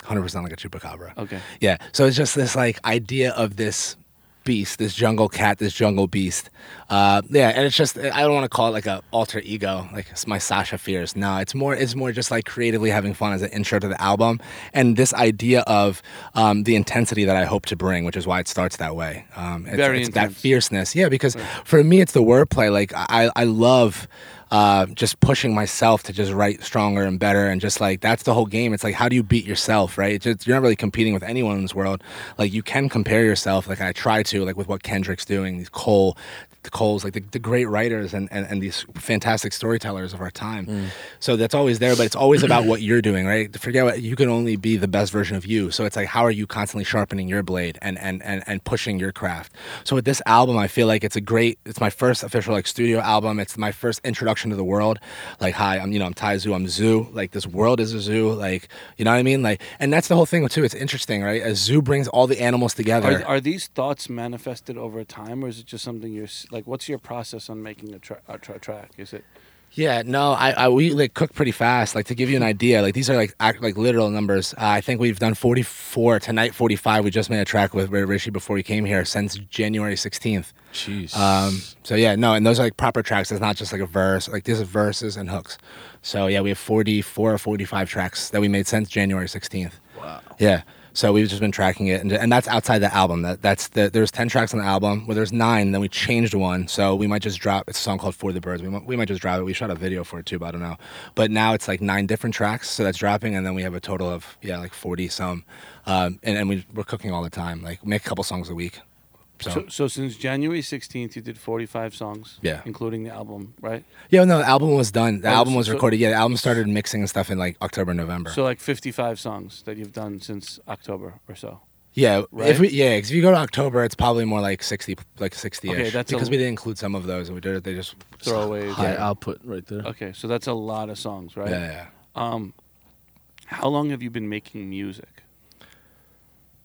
Hundred percent like a chupacabra. Okay. Yeah. So it's just this like idea of this beast, this jungle cat, this jungle beast. Uh, yeah, and it's just I don't want to call it like a alter ego, like it's my Sasha Fierce. No, it's more it's more just like creatively having fun as an intro to the album, and this idea of um, the intensity that I hope to bring, which is why it starts that way. Um, it's, Very it's that fierceness. Yeah, because for me it's the wordplay. Like I I love. Uh, just pushing myself to just write stronger and better, and just like that's the whole game. It's like how do you beat yourself, right? Just, you're not really competing with anyone in this world. Like you can compare yourself, like I try to, like with what Kendrick's doing, these Cole, the Coles, like the, the great writers and, and, and these fantastic storytellers of our time. Mm. So that's always there, but it's always about what you're doing, right? Forget what you can only be the best version of you. So it's like how are you constantly sharpening your blade and and and, and pushing your craft. So with this album, I feel like it's a great. It's my first official like studio album. It's my first introduction to the world. Like hi, I'm you know I'm Taizu. I'm Zu. Like this world is a zoo. Like you know what I mean. Like and that's the whole thing too. It's interesting, right? A zoo brings all the animals together. Are, are these thoughts manifested over time, or is it just something you're like? What's your process on making a, tra- a tra- track? Is it Yeah, no, I, I we like cook pretty fast. Like to give you an idea, like these are like act, like literal numbers. Uh, I think we've done 44 tonight. 45. We just made a track with Rishi before we came here since January 16th. Jeez. Um, so yeah, no, and those are like proper tracks. It's not just like a verse. Like these are verses and hooks. So yeah, we have 44 or 45 tracks that we made since January 16th. wow. Yeah. So we've just been tracking it, and, and that's outside the album. That that's the there's ten tracks on the album. Well, there's nine. Then we changed one, so we might just drop. It's a song called "For the Birds." We might, we might just drop it. We shot a video for it too, but I don't know. But now it's like nine different tracks, so that's dropping, and then we have a total of yeah, like forty some. Um, and and we, we're cooking all the time. Like make a couple songs a week. So, so? So since January 16th, you did 45 songs, Yeah. including the album, right? yeah, no, the album was done. The Oh, album was so- recorded. Yeah, the album started mixing and stuff in like October, November. So like 55 songs that you've done since October or so. Yeah, Right? if we yeah, 'cause if you go to October, it's probably more like sixty, like sixty ish. Okay, that's a- because we didn't include some of those, and we did it. They just Throwaways. High Yeah. output right there. Okay, so that's a lot of songs, right? Yeah, yeah. Um, how long have you been making music?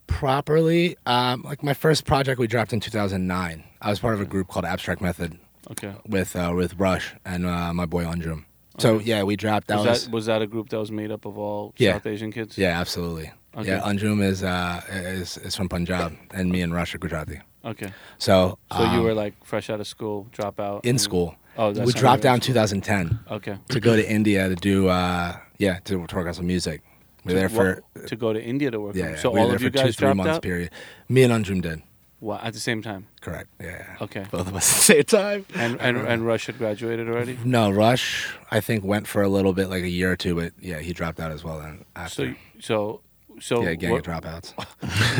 Properly, um, like my first project we dropped in two thousand nine. I was part of a group called Abstract Method Okay. with uh, with Rush and uh, my boy Anjum. So yeah, we dropped. That was, was, that was that a group that was made up of all Yeah. South Asian kids? yeah, absolutely. Okay. Yeah, Anjum is uh is is from Punjab, and me and Rush are Gujarati. Okay. So So you um, were like fresh out of school, drop out in and- school. Oh, that's we dropped you were out in in 2010 Okay. to go to India to do uh yeah to, to work on some music. We were there for What- to go to India to work. yeah, yeah, So we all of you two guys three dropped months out. period. Me and Anjum did. Wow, at the same time. Correct. Yeah. Okay. Both of us at the same time. And and and Rush had graduated already. No, Rush, I think went for a little bit, like a year or two, but yeah, he dropped out as well. Then after, So so so yeah, gang what, of dropouts.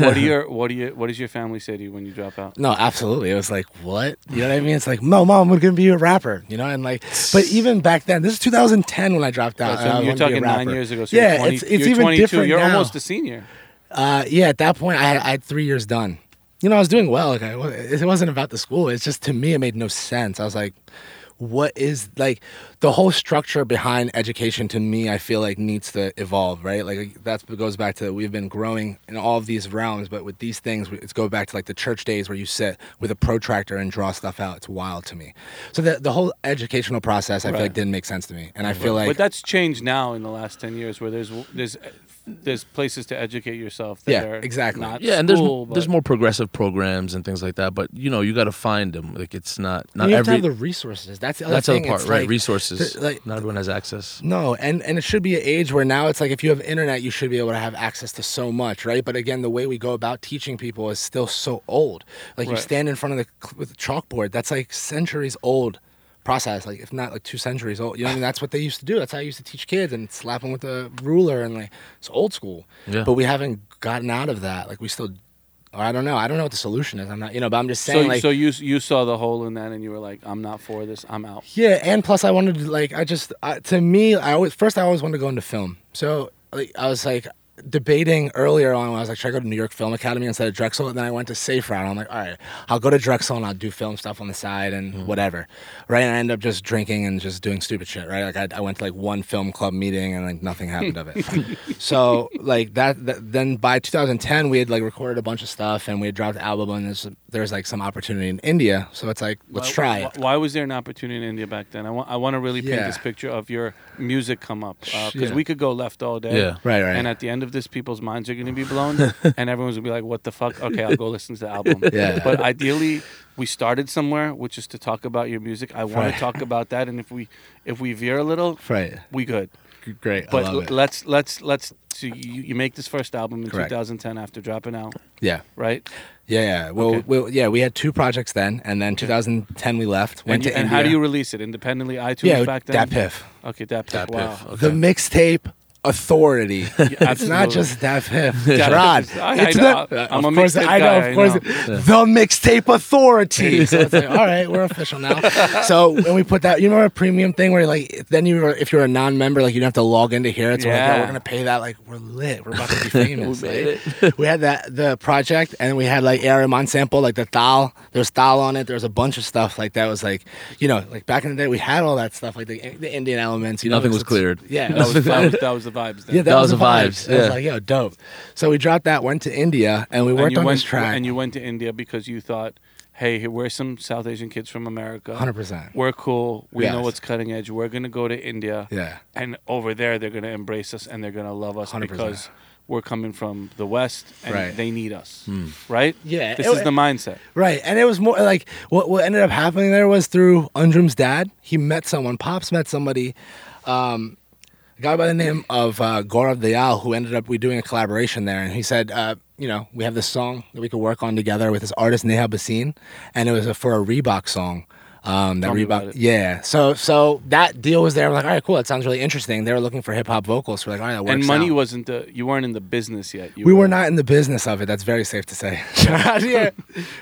what do your what do you what does your family say to you when you drop out? no, absolutely. It was like, what? You know what I mean? It's like, no, mom, we're gonna be a rapper. You know, and like, but even back then, this is 2010 when I dropped out. So you're wanted to be a talking nine years ago. So yeah, you're 20, it's it's you're even 22. different You're now. almost a senior. Uh, yeah, at that point, I had, I had three years done. You know, I was doing well. Like, I, it wasn't about the school. It's just to me, it made no sense. I was like, what is like the whole structure behind education? To me, I feel like needs to evolve. Right, like that goes back to we've been growing in all of these realms, but with these things, it's go back to like the church days where you sit with a protractor and draw stuff out. It's wild to me. So the the whole educational process, I feel like didn't make sense to me, and I feel like but that's changed now in the last ten years, where there's there's there's places to educate yourself. That Yeah, are exactly. Not Yeah, and there's school, there's but- more progressive programs and things like that. But you know, you got to find them. Like it's not not you have to every. have the resources. That's the other that's thing. other part, It's right? like- Resources. the- like- not everyone has access. No, and and it should be an age where now it's like if you have internet, you should be able to have access to so much, right? But again, the way we go about teaching people is still so old. Like you stand in front of the cl- with the chalkboard, that's like centuries old process, like if not like two centuries old. You know, I mean, that's what they used to do. That's how I used to teach kids and slap them with a ruler and like it's old school. Yeah. But we haven't gotten out of that. Like we still. Or I don't know. I don't know what the solution is. I'm not, you know, but I'm just So saying, like, so you you saw the hole in that, and you were like, I'm not for this. I'm out. Yeah, and plus I wanted to like I just uh, to me I always first I always wanted to go into film. So like I was like debating earlier on when I was like, should I go to New York Film Academy instead of Drexel? And then I went to Safe Route. I'm like, all right, I'll go to Drexel and I'll do film stuff on the side and Mm-hmm. whatever, right? And I end up just drinking and just doing stupid shit, right? Like I, I went to like one film club meeting and like nothing happened of it. so like that, that, then by 2010 we had like recorded a bunch of stuff and we had dropped the album and there's there's like some opportunity in India. So it's like let's Why- try why, it. Why was there an opportunity in India back then? I want I want to really paint Yeah. this picture of your music come up because Yeah. we could go left all day. Yeah. Right, right. And at the end of this, people's minds are going to be blown, and everyone's gonna be like, "What the fuck?" Okay, I'll go listen to the album. Yeah. But ideally, we started somewhere, which is to talk about your music. I want Right. to talk about that, and if we if we veer a little, Right. we good. Great. But I l- let's let's let's. So you, you make this first album in Correct. 2010 after dropping out, Yeah. right? Yeah, yeah. Well, Okay. well, yeah. We had two projects then, and then 2010 we left. Went And, you, to and India. how do you release it independently? iTunes Yeah, back then. Dat Piff. Okay, Dat Piff. Wow. Piff, The mixtape authority. it's not just Dat Piff. Dat Gerard. Piff is- I- I It's know. the- I'm of a course, mixtape I know. guy, Of course, know. the mixtape authority. So it's like, all right, we're official now. So when we put that, you remember a premium thing where like then you were if you're a non-member, like you don't have to log into here. hear it. So we're like, Yeah. "Oh, we're gonna pay that. Like we're lit. We're about to be famous. we, like, we had that the project, and we had like A.R. Rahman sample, like the thal. There's thal on it. There's a bunch of stuff like that. Was like, you know, like back in the day, we had all that stuff, like the, the Indian elements. You know, Nothing was cleared. Yeah, That was, that, was, that was the vibes. Then. yeah, that, That was, was the the vibes. vibes, I was yeah. like, yo, dope. So we dropped that, went to India, and we worked you on went this track. and you went to India because you thought, hey, here- we're some South Asian kids from America. hundred percent. We're cool. We know what's cutting edge. We're gonna go to India, Yeah, and over there they're gonna embrace us and they're gonna love us 100%. because we're coming from the West and Right. they need us. Right? Yeah, This it- is the mindset. right. And it was more like what what ended up happening there was through Anjum's dad. He met someone. Pops met somebody. Um, a guy by the name of uh, Gaurav Dayal, who ended up we doing a collaboration there, and he said, uh, you know, we have this song that we could work on together with this artist Neha Bhasin, and it was a, for a Reebok song. Um, that Tell Reebok, yeah. So, so that deal was there. I'm like, all right, cool. That sounds really interesting. They were looking for hip hop vocals. So we're like, all right, that works And money out. wasn't the you weren't in the business yet. You we were not in the business of it. That's very safe to say. yeah,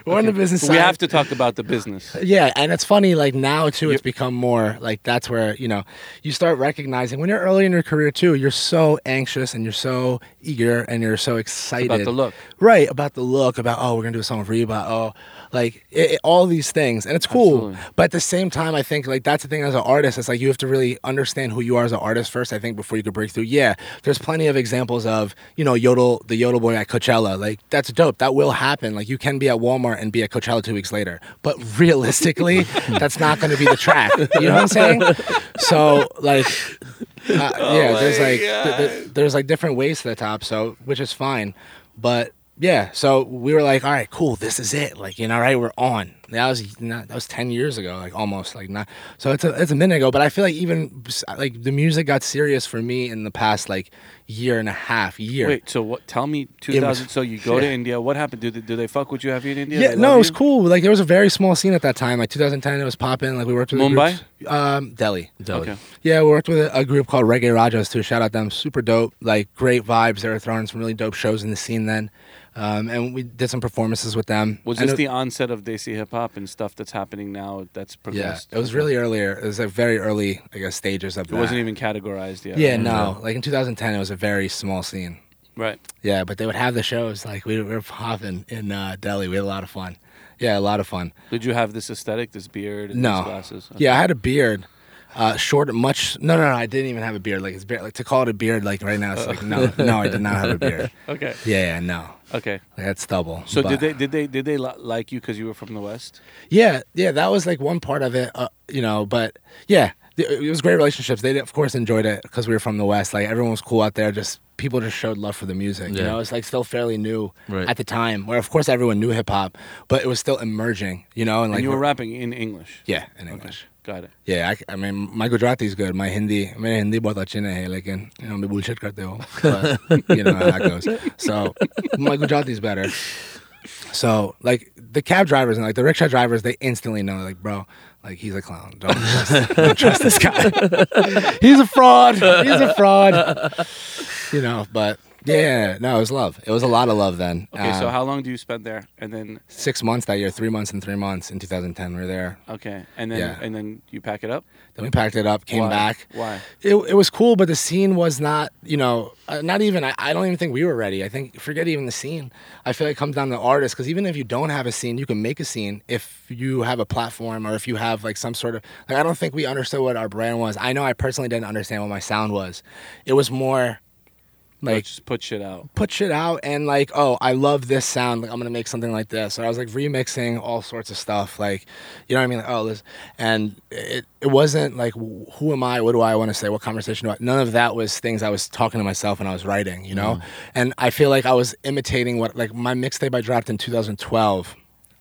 we're in the business. So we have to talk about the business. Yeah, and it's funny. Like now too, it's become more like that's where you know you start recognizing when you're early in your career too. You're so anxious and you're so eager and you're so excited About the look. right? About the look, about oh, we're gonna do a song with Reba, oh, like it, it- all these things, and it's cool. Absolutely. But at the same time, I think like that's the thing as an artist. It's like you have to really understand who you are as an artist first. I think before you could break through. Yeah, there's plenty of examples of you know Yodel, the Yodel boy at Coachella. Like that's dope. That will happen. Like you can be at Walmart and be at Coachella two weeks later. But realistically, that's not going to be the track. You know what I'm saying? So like. Uh, Oh yeah, there's like th- th- there's like different ways to the top, so which is fine. But yeah, so we were like, all right, cool, this is it. Like, you know, right, we're on. That was not, that was ten years ago, like almost like not. So it's a it's a minute ago, but I feel like even like the music got serious for me in the past like year and a half, year. Wait, so what? Tell me, was- 2000. so you go to. India. What happened? Do they, do they fuck with you heavy in India? Yeah, They no, it was you? cool. Like there was a very small scene at that time, like 2010. It was popping. Like we worked with Mumbai? groups- um, Delhi. Delhi. Okay. Yeah, we worked with a, a group called Reggae Rajas too. Shout out them, super dope. Like great vibes. They were throwing some really dope shows in the scene then, um, and we did some performances with them. Was And this it- the onset of Desi hip hop and stuff that's happening now? That's progressed. Yeah, it was really earlier. It was like very early, I guess, stages of It that. wasn't even categorized yet. Yeah, no. Like in 2010, it was a very small scene. Right. Yeah, but they would have the shows. Like we, we were popping in uh, Delhi. We had a lot of fun. Yeah, a lot of fun. Did you have this aesthetic, this beard, and No. these glasses? Okay. Yeah, I had a beard. Uh, short, much. No, no, no. I didn't even have a beard. Like it's beard. Like to call it a beard. Like right now, it's like no, no. I did not have a beard. Okay. Yeah, yeah, no. Okay. I had stubble. So but- did they did they did they li- like you because you were from the West? Yeah, yeah. That was like one part of it. Uh, you know, but yeah, it was great relationships. They of course enjoyed it because we were from the West. Like everyone was cool out there. Just people just showed love for the music. Yeah. You know, it's like still fairly new Right. at the time. Where of course everyone knew hip hop, but it was still emerging. You know, and like and you were we're- rapping in English. yeah, in English Got it. Yeah, I, I mean, my Gujarati is good. My Hindi, मेरे हिंदी बहुत अच्छे नहीं है, लेकिन you know, मैं bullshit करते हो. But, you know how that goes. So my Gujarati is better. So like the cab drivers and like the rickshaw drivers, they instantly know, like, bro, like he's a clown. Don't trust, don't trust this guy. he's a fraud. He's a fraud. You know, but yeah, no, it was love. It was a lot of love then. Okay, so Um, how long do you spend there? And then six months that year, three months and three months in 2010. We were there. okay, and then Yeah. and then you pack it up. Then we packed it up, came Why? back. Why? It, it was cool, but the scene was not, you know, uh, not even, I, I don't even think we were ready. I think, forget even the scene. I feel like it comes down to artists because even if you don't have a scene, you can make a scene if you have a platform or if you have like some sort of, like, I don't think we understood what our brand was. I know I personally didn't understand what my sound was. It was more Like just put shit out. put shit out and like, oh, I love this sound. Like I'm gonna make something like this. So I was like remixing all sorts of stuff. Like, you know what I mean? Like, oh, this, and it it wasn't like, who am I? What do I want to say? What conversation do I? None of that was things I was talking to myself when I was writing. You know, mm. and I feel like I was imitating what like my mixtape I dropped in 2012,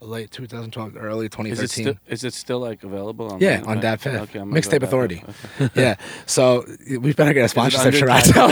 late 2012, early Is it 2013. still is it still like available? On Yeah, on Dat Piff. Okay, I'm gonna go Mixtape Authority. Okay. yeah, so we better get a sponsorship. under Should I tell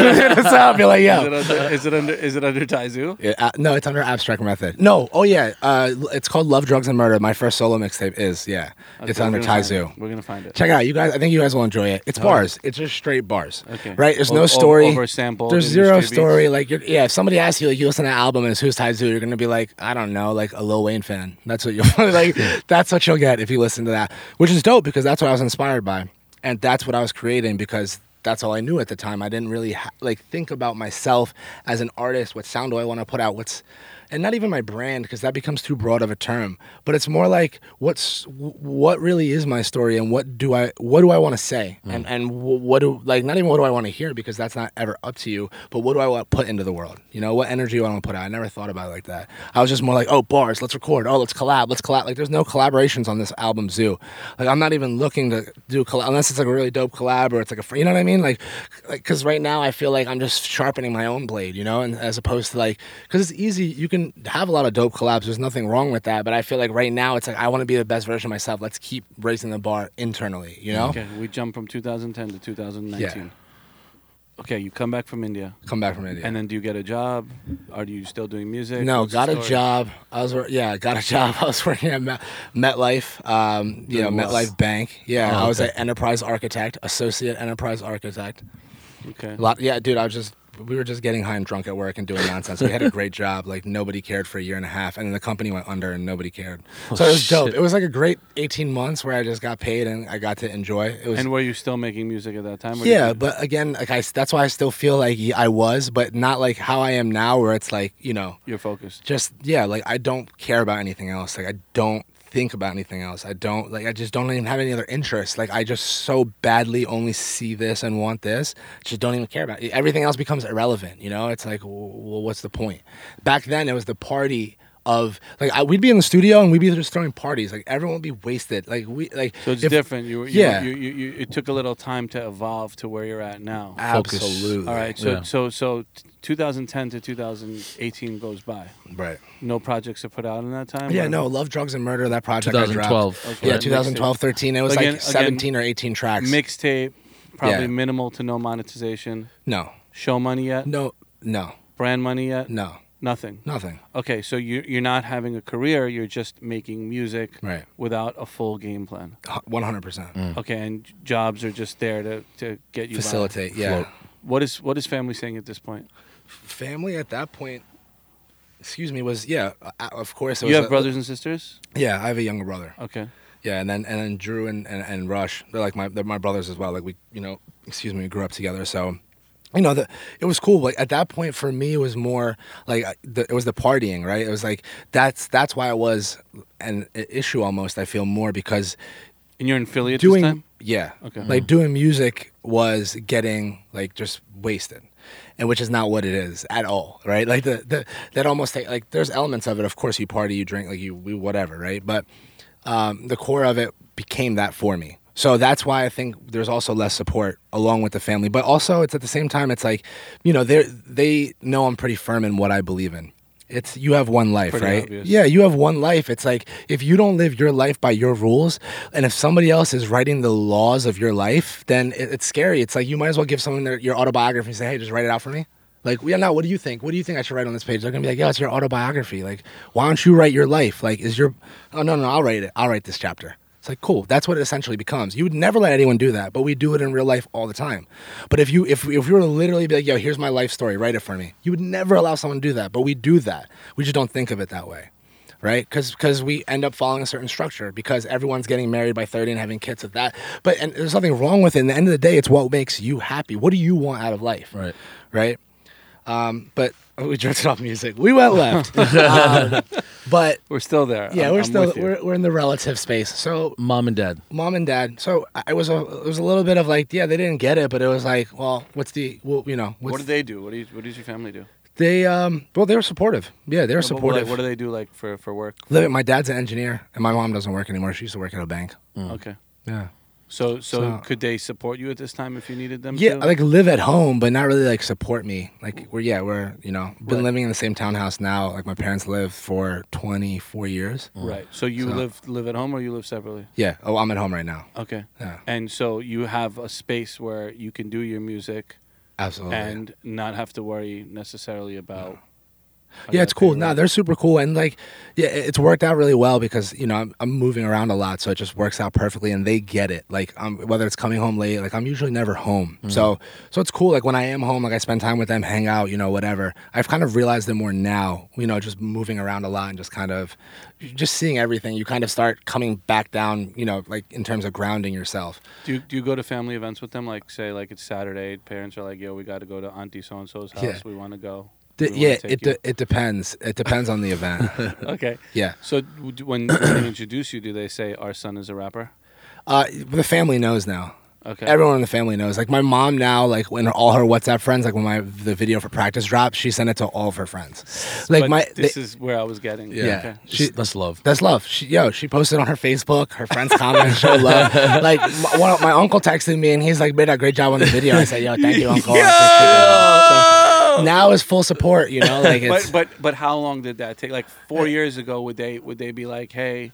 I'll be like, yo. Is it under? Is it under? Is it under Taizu? Yeah, uh, no, it's under Abstract Method. No, oh yeah, uh, it's called Love, Drugs, and Murder. My first solo mixtape is yeah, it's under Taizu. it. We're gonna find it. Check it out, you guys. I think you guys will enjoy it. It's bars. It's just straight bars. Okay. Right? There's O- no story. over sample, There's zero beats. story. Like, you're, yeah, if somebody asks you, like, you listen to an album and it's who's Taizu, you're gonna be like, I don't know, like a Lil Wayne fan. That's what you'll like. That's what you'll get if you listen to that, which is dope because that's what I was inspired by, and that's what I was creating because that's all I knew at the time. I didn't really ha- like think about myself as an artist. What sound do I want to put out? What's and not even my brand because that becomes too broad of a term. But it's more like what's what really is my story and what do I what do I want to say mm. and and what do like not even what do I want to hear because that's not ever up to you. But what do I want to put into the world? You know what energy do I want to put out? I never thought about it like that. I was just more like oh bars, let's record. Oh let's collab, let's collab. Like there's no collaborations on this album Zu. Like I'm not even looking to do collab unless it's like a really dope collab or it's like a fr- you know what I mean like like because right now I feel like I'm just sharpening my own blade. You know and as opposed to like because it's easy you can have a lot of dope collabs. There's nothing wrong with that. But I feel like right now it's like I want to be the best version of myself. Let's keep raising the bar internally. You know, Okay, we jump from 2010 to 2019. Yeah. Okay, you come back from India, come back from India. and then do you get a job? Are you still doing music? no, What's got a job. I was yeah, got a job. I was working at MetLife, um, you know? MetLife Bank. Yeah, Oh, I was an enterprise architect, associate enterprise architect. Okay. A lot, yeah, dude. I was just we were just getting high and drunk at work and doing nonsense. we had a great job. Like nobody cared for a year and a half, and then the company went under and nobody cared. Oh, so it was dope. It was like a great eighteen months where I just got paid and I got to enjoy. It was And were you still making music at that time? or yeah, you- but again, like I, that's why I still feel like I was, but not like how I am now, where it's like you know, you're focused. just yeah, like I don't care about anything else. Like I don't think about anything else. I don't like I just don't even have any other interests. Like I just so badly only see this and want this. Just don't even care about it. Everything else becomes irrelevant, you know? It's like well, what's the point? Back then it was the party of like I, we'd be in the studio and we'd be just throwing parties. Like everyone would be wasted. Like we like So it's if- different. You, were- you, yeah. You, you, you, it took a little time to evolve to where you're at now. Focus. Absolutely. All right. So Yeah. so so 2010 to 2018 goes by. Right. No projects are put out in that time. Yeah, or- no, Love, Drugs, and Murder, that project I 2012. Okay. Yeah, 2012, 13. It was Again- like 17 or 18 tracks. Mixtape, probably Yeah. minimal to no monetization. No, Show money yet? no, no, Brand money yet? no, Nothing. nothing. Okay, so you you're not having a career. You're just making music Right. without a full game plan. 100%. Mm. Okay, and jobs are just there to, to get you by. Facilitate, yeah. Float. What is what is family saying at this point? Family at that point, excuse me, was, yeah, uh, of course. It You was have a- brothers and sisters? Yeah, I have a younger brother. Okay. Yeah, and then and then Drew and, and, and Rush, they're like my they're my brothers as well. Like we, you know, excuse me, we grew up together. So, you know, the, it was cool. Like at that point, for me, it was more like uh, the, it was the partying, right? It was like that's that's why it was an issue almost. I feel more because And you're in Philly at doing this time? yeah Okay. like doing music was getting like just wasted and which is not what it is at all right like the, the that almost take, like there's elements of it of course you party you drink like you we whatever right but um, the core of it became that for me so that's why I think there's also less support along with the family, but also it's at the same time it's like, you know, they they know I'm pretty firm in what I believe in. It's you have one life, Pretty right? obvious. Yeah, you have one life. It's like if you don't live your life by your rules, and if somebody else is writing the laws of your life, then it, it's scary. It's like you might as well give someone their, your autobiography and say, "Hey, just write it out for me." Like, yeah, now what do you think? What do you think I should write on this page? They're gonna be like, "Yeah, it's your autobiography. Like, why don't you write your life? Like, is your? Oh no, no, I'll write it. I'll write this chapter." It's like cool. That's what it essentially becomes. You would never let anyone do that, but we do it in real life all the time. But if you if if you were to literally be like, yo, here's my life story, write it for me, you would never allow someone to do that. But we do that. We just don't think of it that way. Right, because because we end up following a certain structure because everyone's getting married by thirty and having kids at that. But and there's nothing wrong with it. In the end of the day, it's what makes you happy. What do you want out of life? Right. right? Um, but we drifted off music. We went left. um, but We're still there. yeah, I'm- we're I'm still we're, we're in the relative space. So Mom and dad. mom and dad. So I I was a it was a little bit of like yeah they didn't get it, but it was like well what's the well you know what's What do they do? What do you, what does your family do? they um well they were supportive. Yeah, they were What- what- supportive. What, do they do like for for work? Live- My dad's an engineer, and my mom doesn't work anymore. She used to work at a bank. Okay. Yeah. So, so So- could they support you at this time if you needed them? Yeah, to? like live at home, but not really like support me. Like we're yeah, we're you know been Right. living in the same townhouse now. Like my parents lived for twenty four years. Mm. right. So you So- live live at home or you live separately? Yeah. Oh, I'm at home right now. Okay. Yeah. And so you have a space where you can do your music Absolutely. and not have to worry necessarily about. I yeah, it's cool. No, rent. they're super cool, and like, yeah, it's worked out really well because you know I'm, I'm moving around a lot, so it just works out perfectly, and they get it. Like, um, whether it's coming home late, like I'm usually never home, so so it's cool. Like when I am home, like I spend time with them, hang out, you know, whatever. I've kind of realized it more now, you know, just moving around a lot and just kind of just seeing everything. You kind of start coming back down, you know, like in terms of grounding yourself. Do you, do you go to family events with them? Like say like it's Saturday, parents are like, "Yo, we got to go to Auntie so and so's house. Yeah. We want to go." D- yeah, it de- it depends. It depends on the event. okay. yeah. So w- d- when, when they introduce you, do they say our son is a rapper? Uh, the family knows now. Okay. Everyone in the family knows. Like my mom now, like when all her WhatsApp friends, like when my the video for practice dropped, she sent it to all of her friends. Like But my, this they- is where I was getting. Yeah. Okay. She- that's love. that's love. She, yo, she posted on her Facebook. Her friends comment, show love. Like my, one of- my uncle texted me and he's like, "Made a great job on the video." I said, "Yo, thank you, uncle." I appreciate now is full support. You know, like it's but but but how long did that take? Like four years ago, would they would they be like, hey,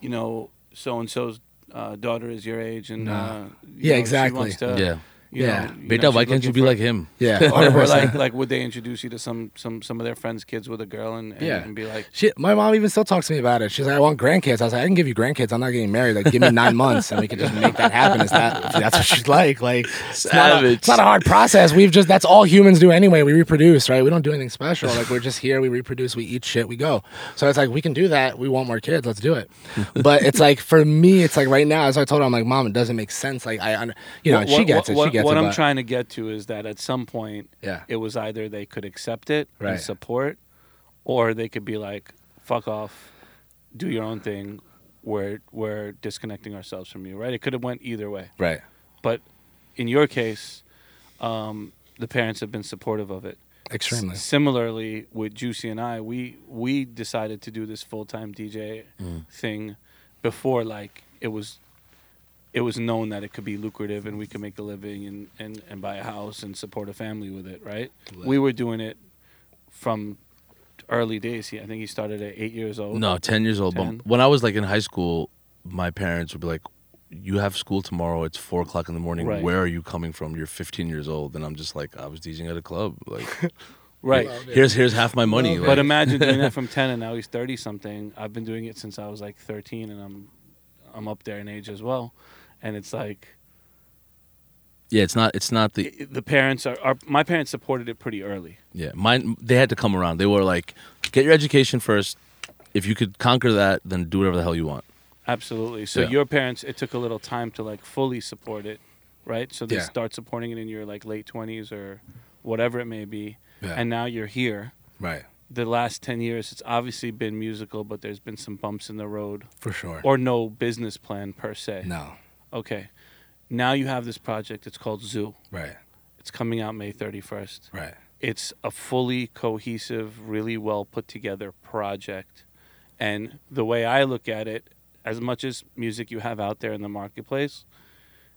you know, so and so's uh, daughter is your age, and No. uh, you Yeah, know, she exactly. wants to, yeah. You Yeah. know, you Beta, know, why can't you be for- like him? yeah. or, or like like would they introduce you to some some some of their friends' kids with a girl and, and, Yeah. and be like, She, my mom even still talks to me about it. She's like, I want grandkids. I was like, I can give you grandkids. I'm not getting married. Like, give me nine months and we can just make that happen. Is that that's what she'd like? Like, it's not, a, Savage. it's not a hard process. We've just that's all humans do anyway. We reproduce, right? We don't do anything special. Like, we're just here. We reproduce. We eat shit. We go. So it's like we can do that. We want more kids. Let's do it. But it's like for me, it's like right now. As I told her, I'm like, mom, it doesn't make sense. Like I, you know, what, she what- gets it. What, she gets what. I'm but- trying to get to is that at some point, Yeah. it was either they could accept it Right. and support, or they could be like, fuck off, do your own thing. We're we're disconnecting ourselves from you, right? It could have went either way. Right. But in your case, um, the parents have been supportive of it. Extremely. S- similarly, with Juicy and I, we we decided to do this full time DJ thing before like it was it was known that it could be lucrative and we could make a living and, and, and buy a house and support a family with it, right? We were doing it from early days. He, I think he started at eight years old. No, ten years old. 10? But when I was like in high school, my parents would be like, "You have school tomorrow. It's four o'clock in the morning. Right. Where are you coming from? You're 15 years old." And I'm just like, "I was DJing at a club. Like, Right. here's here's half my money." Like, But imagine doing that from 10 and now he's 30 something. I've been doing it since I was like 13 and I'm I'm up there in age as well. And it's like yeah, it's not it's not the the parents are, are my parents supported it pretty early. yeah. Mine they had to come around. They were like, "Get your education first. If you could conquer that, then do whatever the hell you want." Absolutely. So Yeah. your parents it took a little time to like fully support it, right? So they Yeah. start supporting it in your like late 20s or whatever it may be. Yeah. And now you're here. right. The last 10 years it's obviously been musical, but there's been some bumps in the road For sure. or no business plan per se. no. Okay. Now you have this project. It's called Zu. Right. It's coming out May 31st. Right. It's a fully cohesive, really well put together project. And the way I look at it, as much as music you have out there in the marketplace,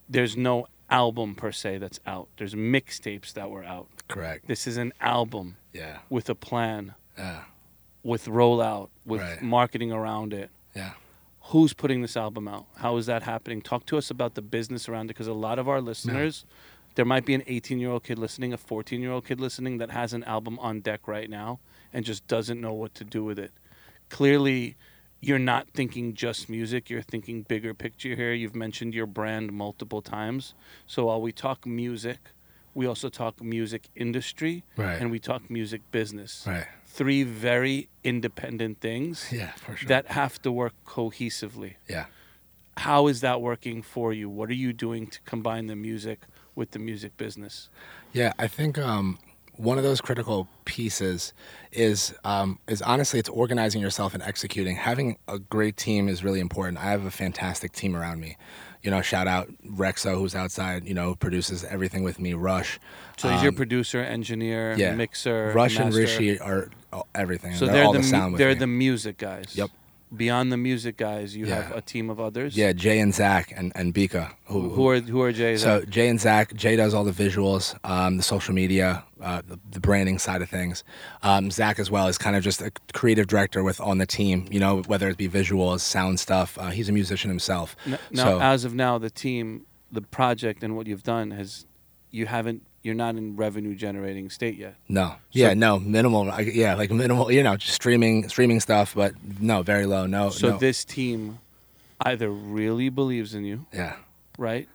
there's no album per se that's out. There's mixtapes that were out. Correct. This is an album Yeah. with a plan, Yeah. with rollout, with Right. marketing around it. Yeah. Who's putting this album out? How is that happening? Talk to us about the business around it because a lot of our listeners, there might be an 18 year old kid listening, a 14 year old kid listening that has an album on deck right now and just doesn't know what to do with it. Clearly, you're not thinking just music, you're thinking bigger picture here. You've mentioned your brand multiple times. So while we talk music, we also talk music industry Right. and we talk music business. Right. Three very independent things Yeah, for sure. that have to work cohesively. yeah. How is that working for you? What are you doing to combine the music with the music business? Yeah, I think um, one of those critical pieces is um, is honestly it's organizing yourself and executing. Having a great team is really important. I have a fantastic team around me. You know, shout out Rexo, who's outside. You know, produces everything with me. Rush. So he's your Um, producer, engineer, yeah. mixer, Rush and. Rishi are everything. So they're, they're all the, the, sound they're me. the music guys. Yep. Beyond the music guys, you have a team of others. Yeah, Jay and Zach and and Bika. Who, who are who are Jay's? So Jay and Zach, Jay does all the visuals, um, the social media, uh, the, the branding side of things. Um, Zach as well is kind of just a creative director with on the team. You know, whether it be visuals, sound stuff. Uh, he's a musician himself. Now, so as of now, the team, the project, and what you've done has, you haven't, you're not in revenue generating state yet. no, yeah, no, minimal. Yeah, like minimal. You know, just streaming, streaming stuff, but no, very low. No, So no. this team either really believes in you, yeah. right?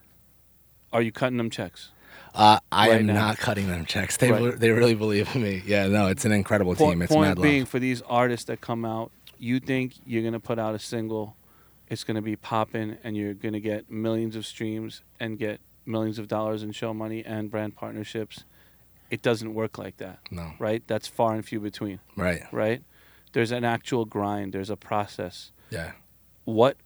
Are you cutting them checks? Uh, I Right am now. not cutting them checks. They Right. they really believe in me. Yeah, no, it's an incredible team. It's point mad love. being, for these artists that come out, you think you're gonna put out a single, it's gonna be popping, and you're gonna get millions of streams and get millions of dollars in show money and brand partnerships. It doesn't work like that, No, right? That's far and few between, right. right? There's an actual grind. There's a process. Yeah. What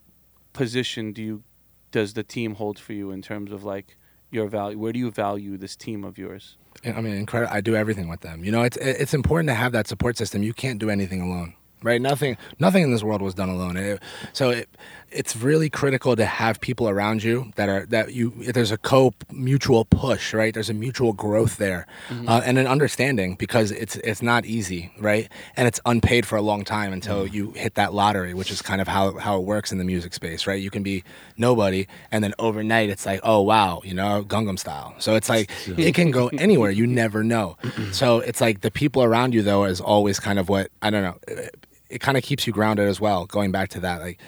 position do you does the team hold for you in terms of like your value? Where do you value this team of yours? I mean, incredible. I do everything with them. You know, it's it's important to have that support system. You can't do anything alone, right? Nothing nothing in this world was done alone. It- so it, it's really critical to have people around you that are that you. There's a co mutual push, right? There's a mutual growth there, uh, and an understanding because it's it's not easy, right? And it's unpaid for a long time until you hit that lottery, which is kind of how how it works in the music space, right? You can be nobody, and then overnight it's like, oh wow, you know, Gangnam style. So it's like it can go anywhere. You never know. so it's like the people around you though is always kind of what I don't know. It, it kind of keeps you grounded as well. Going back to that, like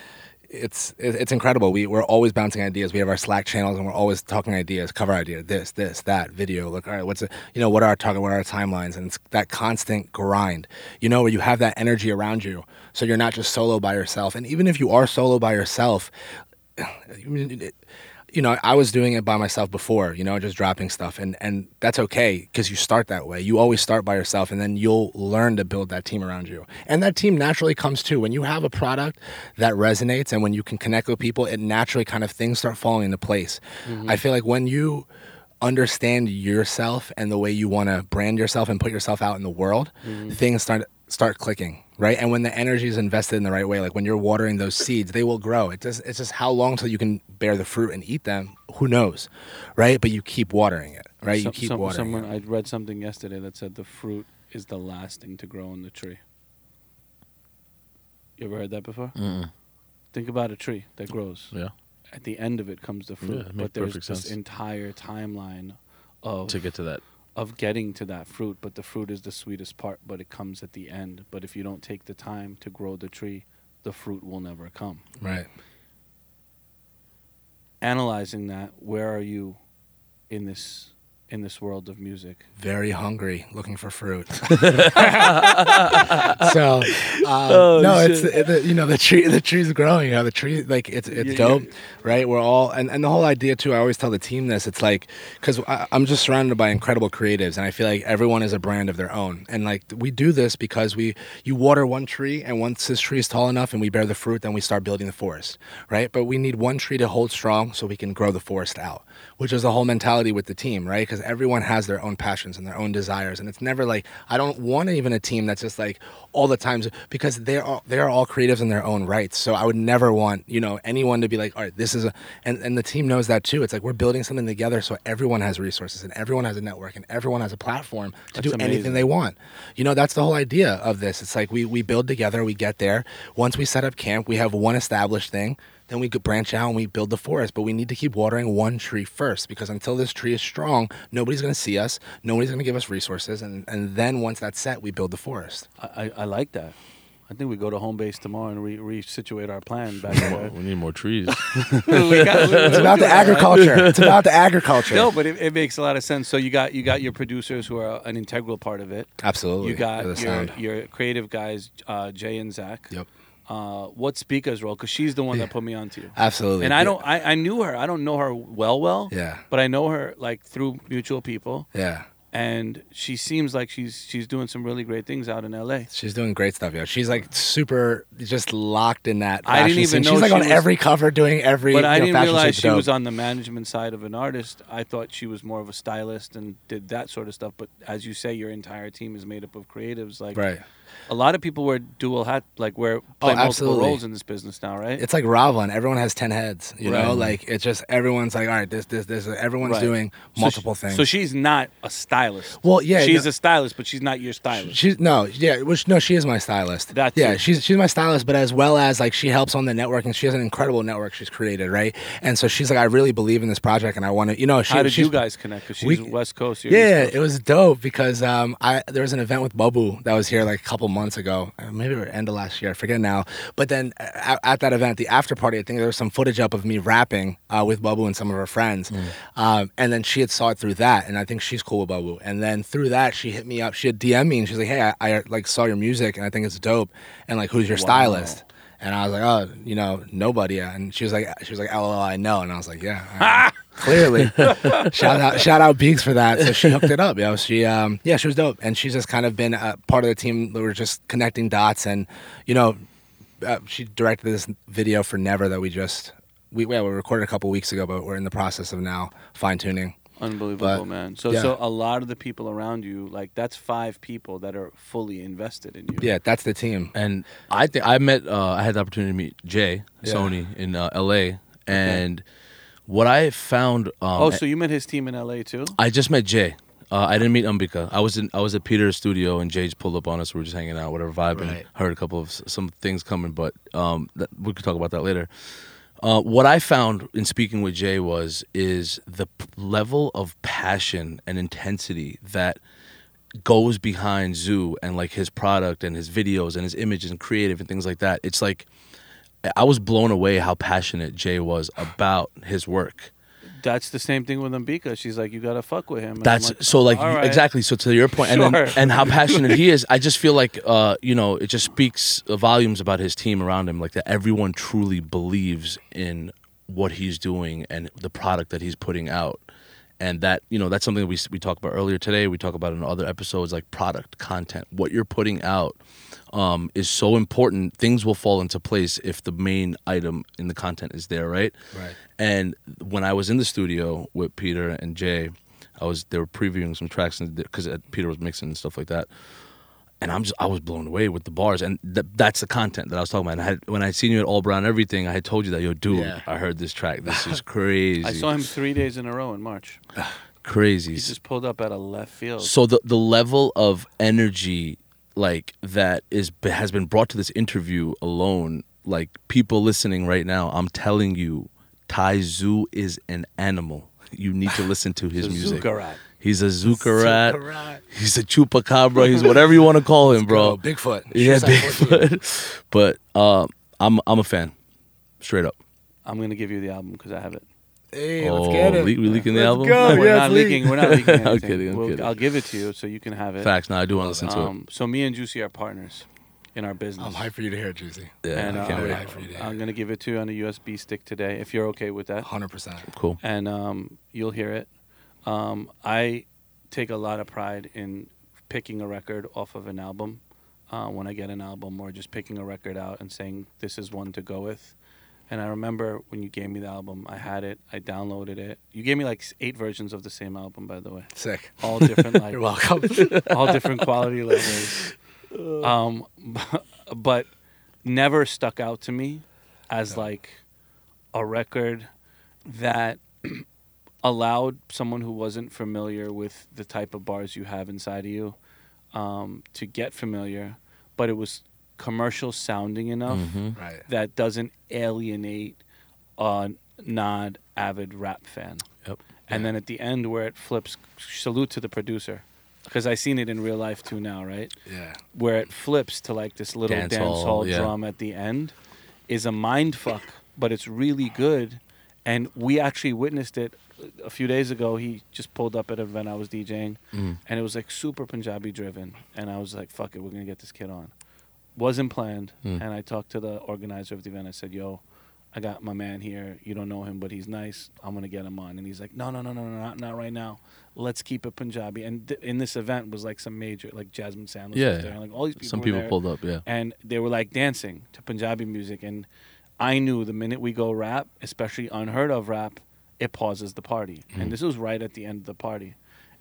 it's it's incredible. We we're always bouncing ideas. We have our Slack channels and we're always talking ideas, cover idea, this, this, that, video. Look, all right, what's it? You know, what are our target? What are our timelines? And it's that constant grind. You know, where you have that energy around you, so you're not just solo by yourself. And even if you are solo by yourself, you know, I was doing it by myself before, you know, just dropping stuff, and and that's okay because you start that way. You always start by yourself, and then you'll learn to build that team around you, and that team naturally comes too. When you have a product that resonates, and when you can connect with people, it naturally kind of things start falling into place. Mm-hmm. I feel like when you understand yourself and the way you want to brand yourself and put yourself out in the world, mm-hmm. things start start clicking, right? And when the energy is invested in the right way, like when you're watering those seeds, they will grow. It just it's just how long till you can bear the fruit and eat them. Who knows, right? But you keep watering it, right? you keep some- watering someone it. I read something yesterday that said the fruit is the last thing to grow on the tree. You ever heard that before? Mm-mm. Think about a tree that grows. Yeah. At the end of it comes the fruit, Yeah, it but there's perfect this sense. entire timeline of To get to that. Of getting to that fruit. But the fruit is the sweetest part, but it comes at the end. But if you don't take the time to grow the tree, the fruit will never come. Right. Analyzing that, where are you in this in this world of music? Very hungry, looking for fruit. so um, Oh, no, it's shit. it, the, you know the tree the tree's growing. You know the tree like it's it's Yeah, dope, yeah. right? We're all and, and the whole idea too. I always tell the team this. It's like because I'm just surrounded by incredible creatives, and I feel like everyone is a brand of their own. And like we do this because we you water one tree, and once this tree is tall enough and we bear the fruit, then we start building the forest, right? But we need one tree to hold strong so we can grow the forest out, which is the whole mentality with the team, right? Because everyone has their own passions and their own desires, and it's never like I don't want even a team that's just like all the times because they're all they are all creatives in their own rights. So I would never want you know anyone to be like, all right, this is a and and the team knows that too. It's like we're building something together, so everyone has resources and everyone has a network and everyone has a platform to That's do anything they want. You know, that's the whole idea of this. It's like we we build together, we get there. Once we set up camp, we have one established thing. Then we could branch out and we build the forest, but we need to keep watering one tree first because until this tree is strong, nobody's going to see us, nobody's going to give us resources, and, and then once that's set, we build the forest. I, I, I like that. I think we go to home base tomorrow and re- resituate our plan back there. we need more trees. we got, It's about the agriculture. It's about the agriculture. No, but it, it makes a lot of sense. So you got you got your producers who are an integral part of it. Absolutely. You got the your sound. your creative guys, uh, Jay and Zach. Yep. Uh, what speakers role? Because she's the one that put me onto you. Absolutely. And I Yeah. don't. I, I knew her. I don't know her well, well. Yeah. But I know her like through mutual people, Yeah. And she seems like she's she's doing some really great things out in L.A. She's doing great stuff, yo. She's like super, just locked in that. I didn't even scene. know She's like she on was- every cover, doing every. But I you know, didn't realize she dope. was on the management side of an artist. I thought she was more of a stylist and did that sort of stuff. But as you say, your entire team is made up of creatives. Like Right. a lot of people wear dual hat, like wear oh, play multiple Oh, absolutely. roles in this business now, right? It's like Ravlin. Everyone has ten heads. You know, like it's just everyone's like, all right, this, this, this. Everyone's Right. doing So multiple she- things. So she's not a stylist. Well, yeah, she's no- a stylist, but she's not your stylist. She's no, yeah, which no, she is my stylist. That's yeah, it. she's she's my stylist, but as well as like she helps on the network, and she has an incredible network she's created, right? And so she's like, I really believe in this project, and I want to, you know, she, How did you guys connect? Because we- she's West Coast. you're Yeah, East it was dope because um, I there was an event with Babu that was here like a couple months ago, uh, maybe it was end of last year, I forget now. But then uh, at, at that event, the after party, I think there was some footage up of me rapping uh, with Babu and some of her friends, um, and then she had saw it through that, and I think she's cool with And then through that, she hit me up. She had DM me and she's like, "Hey, I, I like saw your music and I think it's dope, and like who's your Wow. stylist?" And I was like, "Oh, you know, nobody." And she was like, "She was like, LOL, I know." And I was like, "Yeah." all right." Clearly, shout out, shout out Beeks for that. So she hooked it up, yo. She, um, yeah, she was dope, and she's just kind of been a part of the team. that We're just connecting dots, and you know, uh, she directed this video for Never that we just we yeah, we recorded a couple weeks ago, but we're in the process of now fine tuning. Unbelievable, But, man. So, yeah. so a lot of the people around you, like that's five people that are fully invested in you. Yeah, that's the team. and I think I met. Uh, I had the opportunity to meet Jay Yeah. Sony in uh, L.A. and what I found. Um, Oh, so you met his team in L.A. too? I just met Jay. Uh, I didn't meet Ambika. I was in I was at Peter's studio and Jay just pulled up on us. We were just hanging out, whatever, vibing. Right. Heard a couple of some things coming, but um, that, we could talk about that later. Uh, what I found in speaking with Jay was is the p- level of passion and intensity that goes behind Zu and like his product and his videos and his images and creative and things like that. It's like I was blown away how passionate Jay was about his work. That's the same thing with Ambika. She's like, you gotta fuck with him. And That's like, so like "All right." exactly. So to your point, and then, and how passionate he is, I just feel like uh, you know it just speaks volumes about his team around him, like that everyone truly believes in what he's doing and the product that he's putting out, and that you know that's something we we talked about earlier today. We talk about in other episodes, like product content, what you're putting out. Um, is so important. Things will fall into place if the main item in the content is there, right? Right. And when I was in the studio with Peter and Jay, I was they were previewing some tracks because uh, Peter was mixing and stuff like that. And I'm just I was blown away with the bars, and th- that's the content that I was talking about. And I had, when I seen you at All Brown Everything, I had told you that yo, dude, Yeah. I heard this track. This is crazy. I saw him three days in a row in March. crazy. He just pulled up at a left field. So the the level of energy like that is has been brought to this interview alone. Like people listening right now, I'm telling you, Taizu is an animal. You need to listen to his music. Zuckerrat. He's a Zuckerrat. Zuckerrat. He's a chupacabra. He's whatever you want to call him, bro. Go, Bigfoot. Yeah, Shoes size 14. Bigfoot. but uh, I'm I'm a fan, straight up. I'm gonna give you the album because I have it. Hey, oh, let's get it. le- we leaking the Let's album? go. we're yeah, not please. leaking. We're not leaking anything. I'm kidding, I'm We'll- kidding. I'll give it to you so you can have it. Facts. No, I do want to listen to it. Um, so me and Juicy are partners in our business. I'm hyped for you to hear it, Juicy. Yeah, and I uh, can't really wait. hyped for you to hear I'm gonna give it to you on a USB stick today, if you're okay with that. 100%. Cool. and um, you'll hear it. Um, I take a lot of pride in picking a record off of an album uh, when I get an album, or just picking a record out and saying this is one to go with. And I remember when you gave me the album, I had it, I downloaded it. You gave me like eight versions of the same album, by the way, Sick. all different, like You're welcome. all different quality levels. Um, but never stuck out to me as like a record that allowed someone who wasn't familiar with the type of bars you have inside of you um, to get familiar, but it was commercial sounding enough Mhm. right. that doesn't alienate a non avid rap fan. Yep. And then at the end, where it flips, salute to the producer. Because I seen it in real life too now, right? Yeah. Where it flips to like this little Dance dance, hall, yeah. drum at the end is a mind fuck, but it's really good. And we actually witnessed it a few days ago. He just pulled up at an event I was DJing, Mm. and it was like super Punjabi driven. And I was like, "Fuck it, we're gonna get this kid on." Wasn't planned, Mm. and I talked to the organizer of the event. I said, "Yo, I got my man here. You don't know him, but he's nice. I'm gonna get him on." And he's like, "No, no, no, no, no, not, not right now. Let's keep it Punjabi." And th- in this event was like some major, like Jasmine Sandlas Yeah. was there, and like all these people. Some people there pulled up, yeah. and they were like dancing to Punjabi music. And I knew the minute we go rap, especially unheard of rap, it pauses the party. Mm-hmm. And this was right at the end of the party.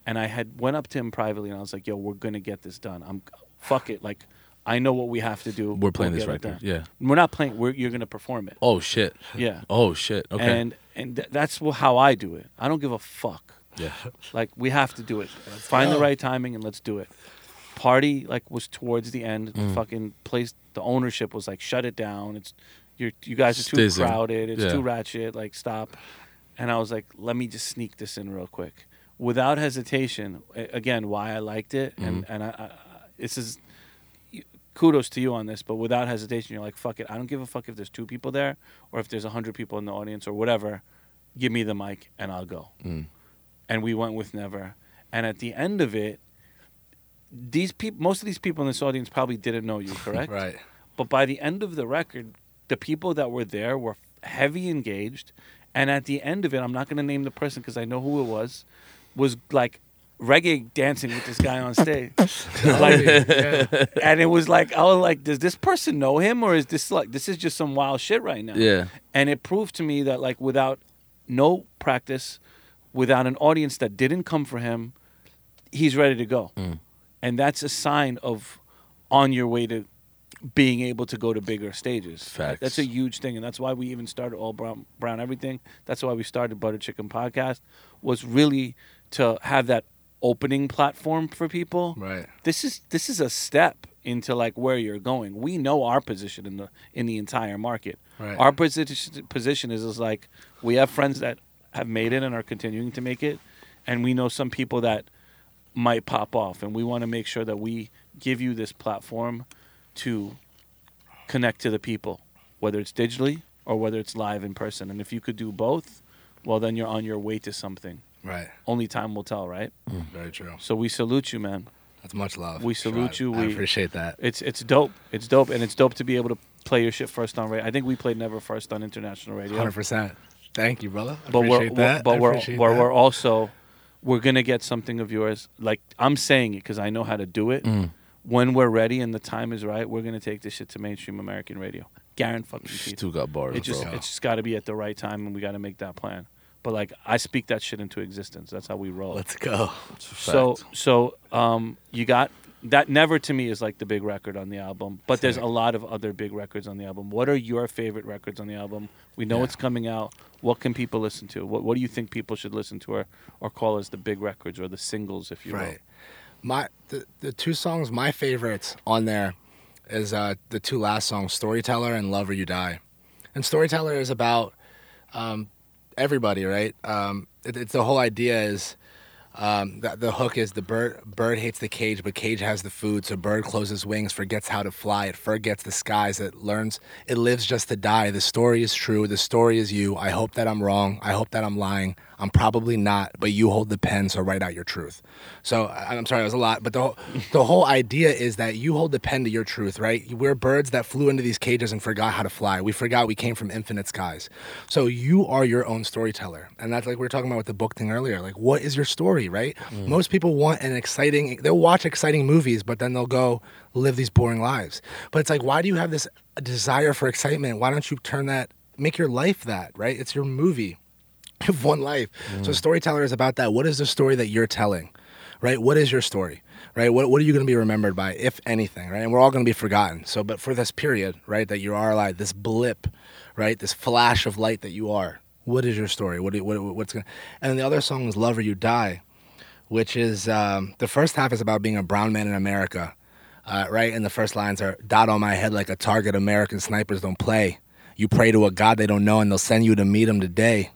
And I had went up to him privately and I was like, "Yo, we're gonna get this done. I'm fuck it. Like, I know what we have to do. We're playing We'll this get it record, yeah. we're not playing. We're you're gonna perform it. Oh shit. Yeah. Oh shit. Okay. And and th- that's how I do it. I don't give a fuck. yeah. Like we have to do it. Find the right timing and let's do it. Party like was towards the end. Mm. The fucking place, the ownership was like, shut it down. It's you're you guys are too Stizzing. crowded. It's Yeah. too ratchet. Like stop. And I was like, let me just sneak this in real quick, without hesitation. Again, why I liked it, and Mm-hmm. and I, I, this is kudos to you on this, but without hesitation, you're like, fuck it. I don't give a fuck if there's two people there or if there's a hundred people in the audience or whatever. Give me the mic and I'll go. Mm. And we went with Never. And at the end of it, these people, most of these people in this audience probably didn't know you, correct? Right. But by the end of the record, the people that were there were heavy engaged. And at the end of it, I'm not going to name the person because I know who it was, was like reggae dancing with this guy on stage. like, yeah. and it was like, I was like, does this person know him or is this like, this is just some wild shit right now? Yeah. And it proved to me that like without no practice, without an audience that didn't come for him, he's ready to go. Mm. And that's a sign of on your way to being able to go to bigger stages. Facts. That's a huge thing, and that's why we even started all brown brown everything. That's why we started Butter Chicken Podcast was really to have that opening platform for people. Right. This is this is a step into like where you're going. We know our position in the in the entire market. Right. Our position position is, is like we have friends that have made it and are continuing to make it, and we know some people that might pop off, and we want to make sure that we give you this platform to connect to the people, whether it's digitally or whether it's live in person. And if you could do both, well, then you're on your way to something. Right. Only time will tell, right? Very true. So we salute you, man. That's much love. We salute Sure, you. I We- appreciate that. It's it's dope. It's dope, and it's dope to be able to play your shit first on radio. I think we played never first on international radio. Hundred percent. Thank you, brother. I but we're, appreciate that. but I we're that. we're also we're gonna get something of yours. Like I'm saying it because I know how to do it. Mm. When we're ready and the time is right, we're gonna take this shit to mainstream American radio. Guarantee fucking. Still got bars, It just bro. it's just got to be at the right time, and we got to make that plan. But like I speak that shit into existence. That's how we roll. Let's go. So so um you got that never to me is like the big record on the album. But there's a lot of other big records on the album. What are your favorite records on the album? We know it's coming out. What can people listen to? What what do you think people should listen to or or call as the big records or the singles if you will? Right. My the, the two songs my favorites on there is uh the two last songs, Storyteller and Love or You Die. And Storyteller is about um everybody, right? Um it, it's the whole idea is um, the, the hook is the bird bird hates the cage, but cage has the food. So bird closes wings, forgets how to fly. It forgets the skies. It learns. It lives just to die. The story is true. The story is you. I hope that I'm wrong. I hope that I'm lying. I'm probably not, but you hold the pen, so write out your truth. So I'm sorry, it was a lot, but the whole, the whole idea is that you hold the pen to your truth, right? We're birds that flew into these cages and forgot how to fly. We forgot we came from infinite skies. So you are your own storyteller, and that's like we were talking about with the book thing earlier. Like, what is your story, right? Mm. Most people want an exciting. They'll watch exciting movies, but then they'll go live these boring lives. But it's like, why do you have this desire for excitement? Why don't you turn that, make your life that, right? It's your movie. Have one life. So storyteller is about that. What is the story that you're telling? Right? What is your story? Right? What what are you going to be remembered by, if anything, right? And we're all going to be forgotten. So but for this period, right, that you are alive, this blip, right? This flash of light that you are. What is your story? What, you, what what's going to And the other song is Love or You Die, which is um, the first half is about being a brown man in America. Uh, right? And the first lines are dot on my head like a target American snipers don't play. You pray to a God they don't know and they'll send you to meet him today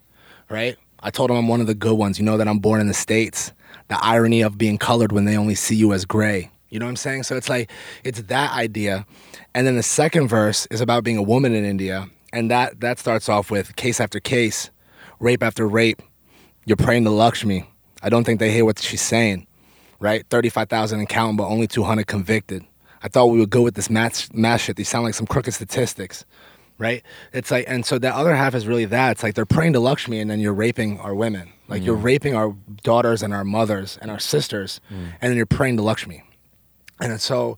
right? I told him I'm one of the good ones. You know that I'm born in the States. The irony of being colored when they only see you as gray. You know what I'm saying? So it's like, it's that idea. And then the second verse is about being a woman in India. And that, that starts off with case after case, rape after rape. You're praying to Lakshmi. I don't think they hear what she's saying, right? 35,000 in counting, but only 200 convicted. I thought we would go with this math, math shit. These sound like some crooked statistics, right? It's like, and so the other half is really that. It's like they're praying to Lakshmi and then you're raping our women. Like you're mm. raping our daughters and our mothers and our sisters, mm. and then you're praying to Lakshmi. And so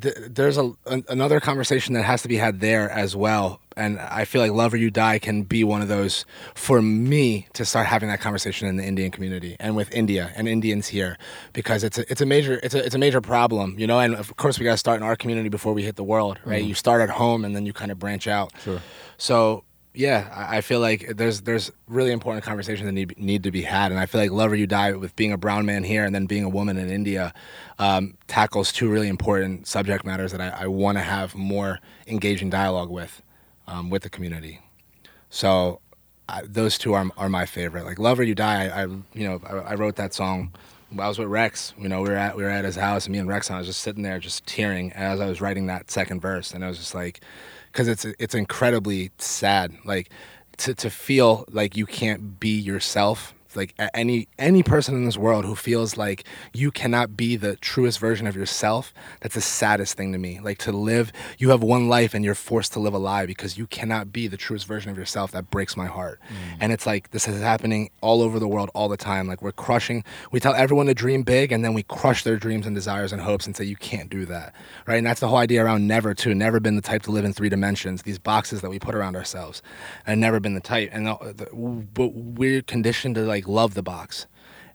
th- there's a, an, another conversation that has to be had there as well. And I feel like Love or You Die can be one of those for me to start having that conversation in the Indian community and with India and Indians here because it's a, it's a major it's a, it's a major problem, you know. And of course we got to start in our community before we hit the world, right? Mm-hmm. You start at home and then you kind of branch out. Sure. So yeah, I feel like there's there's really important conversations that need need to be had, and I feel like Love or You Die with being a brown man here and then being a woman in India um, tackles two really important subject matters that I, I want to have more engaging dialogue with um, with the community. So I, those two are are my favorite. Like Love or You Die, I, I you know I, I wrote that song. I was with Rex. You know, we were at we were at his house, and me and Rex, and I was just sitting there, just tearing as I was writing that second verse, and I was just like, because it's it's incredibly sad, like to to feel like you can't be yourself. Like any any person in this world who feels like you cannot be the truest version of yourself, that's the saddest thing to me. Like to live, you have one life and you're forced to live a lie because you cannot be the truest version of yourself. That breaks my heart. Mm. And it's like this is happening all over the world all the time. Like we're crushing. We tell everyone to dream big, and then we crush their dreams and desires and hopes and say you can't do that, right? And that's the whole idea around never too. Never been the type to live in three dimensions. These boxes that we put around ourselves, and never been the type. And the, the, but we're conditioned to like love the box.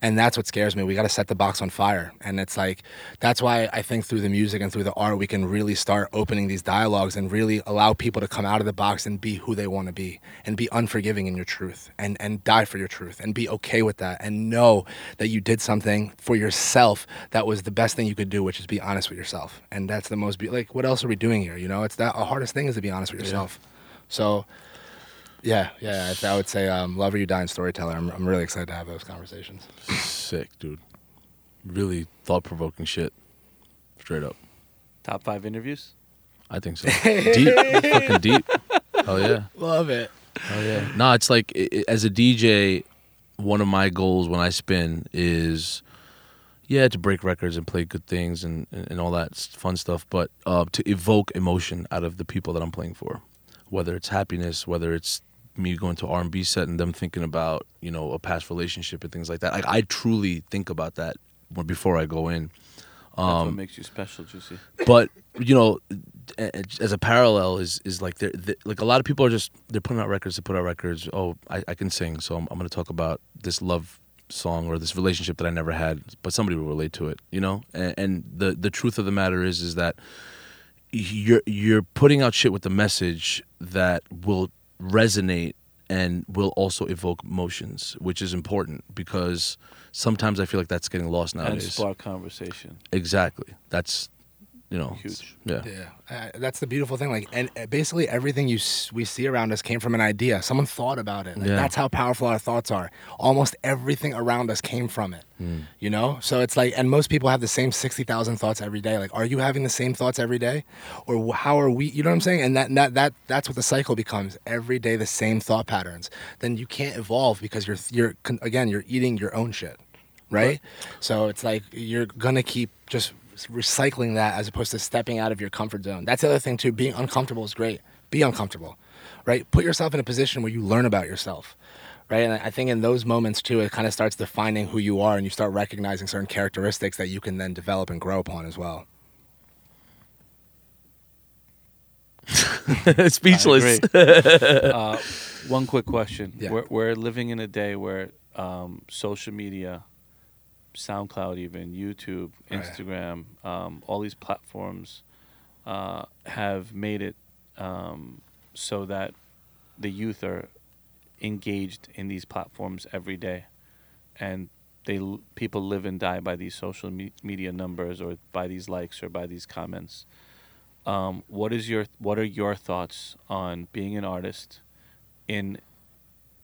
And that's what scares me. We got to set the box on fire. And it's like that's why i think through the music and through the art we can really start opening these dialogues and really allow people to come out of the box and be who they want to be and be unforgiving in your truth and and die for your truth and be okay with that and know that you did something for yourself that was the best thing you could do which is be honest with yourself. And that's the most be- like what else are we doing here? You know it's that the hardest thing is to be honest with yourself. So yeah, yeah. I, I would say um, "Love or You Die" and "Storyteller." I'm, I'm really excited to have those conversations. Sick, dude. Really thought provoking shit. Straight up. Top five interviews. I think so. deep, fucking deep. Hell yeah. Love it. Oh yeah. No, it's like i i- as a DJ, one of my goals when I spin is, yeah, to break records and play good things and and, and all that fun stuff, but uh, to evoke emotion out of the people that I'm playing for, whether it's happiness, whether it's me going to R and B set and them thinking about you know a past relationship and things like that. Like I truly think about that before I go in. That's what Um, makes you special, Juicy. but you know as a parallel is is like they're, they like a lot of people are just they're putting out records to put out records oh i, I can sing so i'm, I'm going to talk about this love song or this relationship that i never had but somebody will relate to it you know and, and the the truth of the matter is is that you're you're putting out shit with the message that will resonate and will also evoke emotions which is important because sometimes i feel like that's getting lost nowadays. And spark conversation. exactly that's you know Huge. yeah Yeah, uh, that's the beautiful thing. Like, and uh, basically everything you s- we see around us came from an idea. Someone thought about it. Like, Yeah. That's how powerful our thoughts are. Almost everything around us came from it. You know, so it's like, and most people have the same sixty thousand thoughts every day. Like, are you having the same thoughts every day, or how are we? You know what I'm saying? And that that that that's what the cycle becomes. Every day the same thought patterns. Then you can't evolve because you're you're again you're eating your own shit, right? So it's like you're gonna keep just recycling that as opposed to stepping out of your comfort zone. That's the other thing too. Being uncomfortable is great. Be uncomfortable, right? Put yourself in a position where you learn about yourself, right? And I think in those moments too, it kind of starts defining who you are, and you start recognizing certain characteristics that you can then develop and grow upon as well. speechless uh, one quick question. Yeah. We're, we're living in a day where um, social media, SoundCloud, even YouTube. Instagram, um, all these platforms uh, have made it um, so that the youth are engaged in these platforms every day, and they people live and die by these social me- media numbers or by these likes or by these comments. Um, what is your what are your thoughts on being an artist in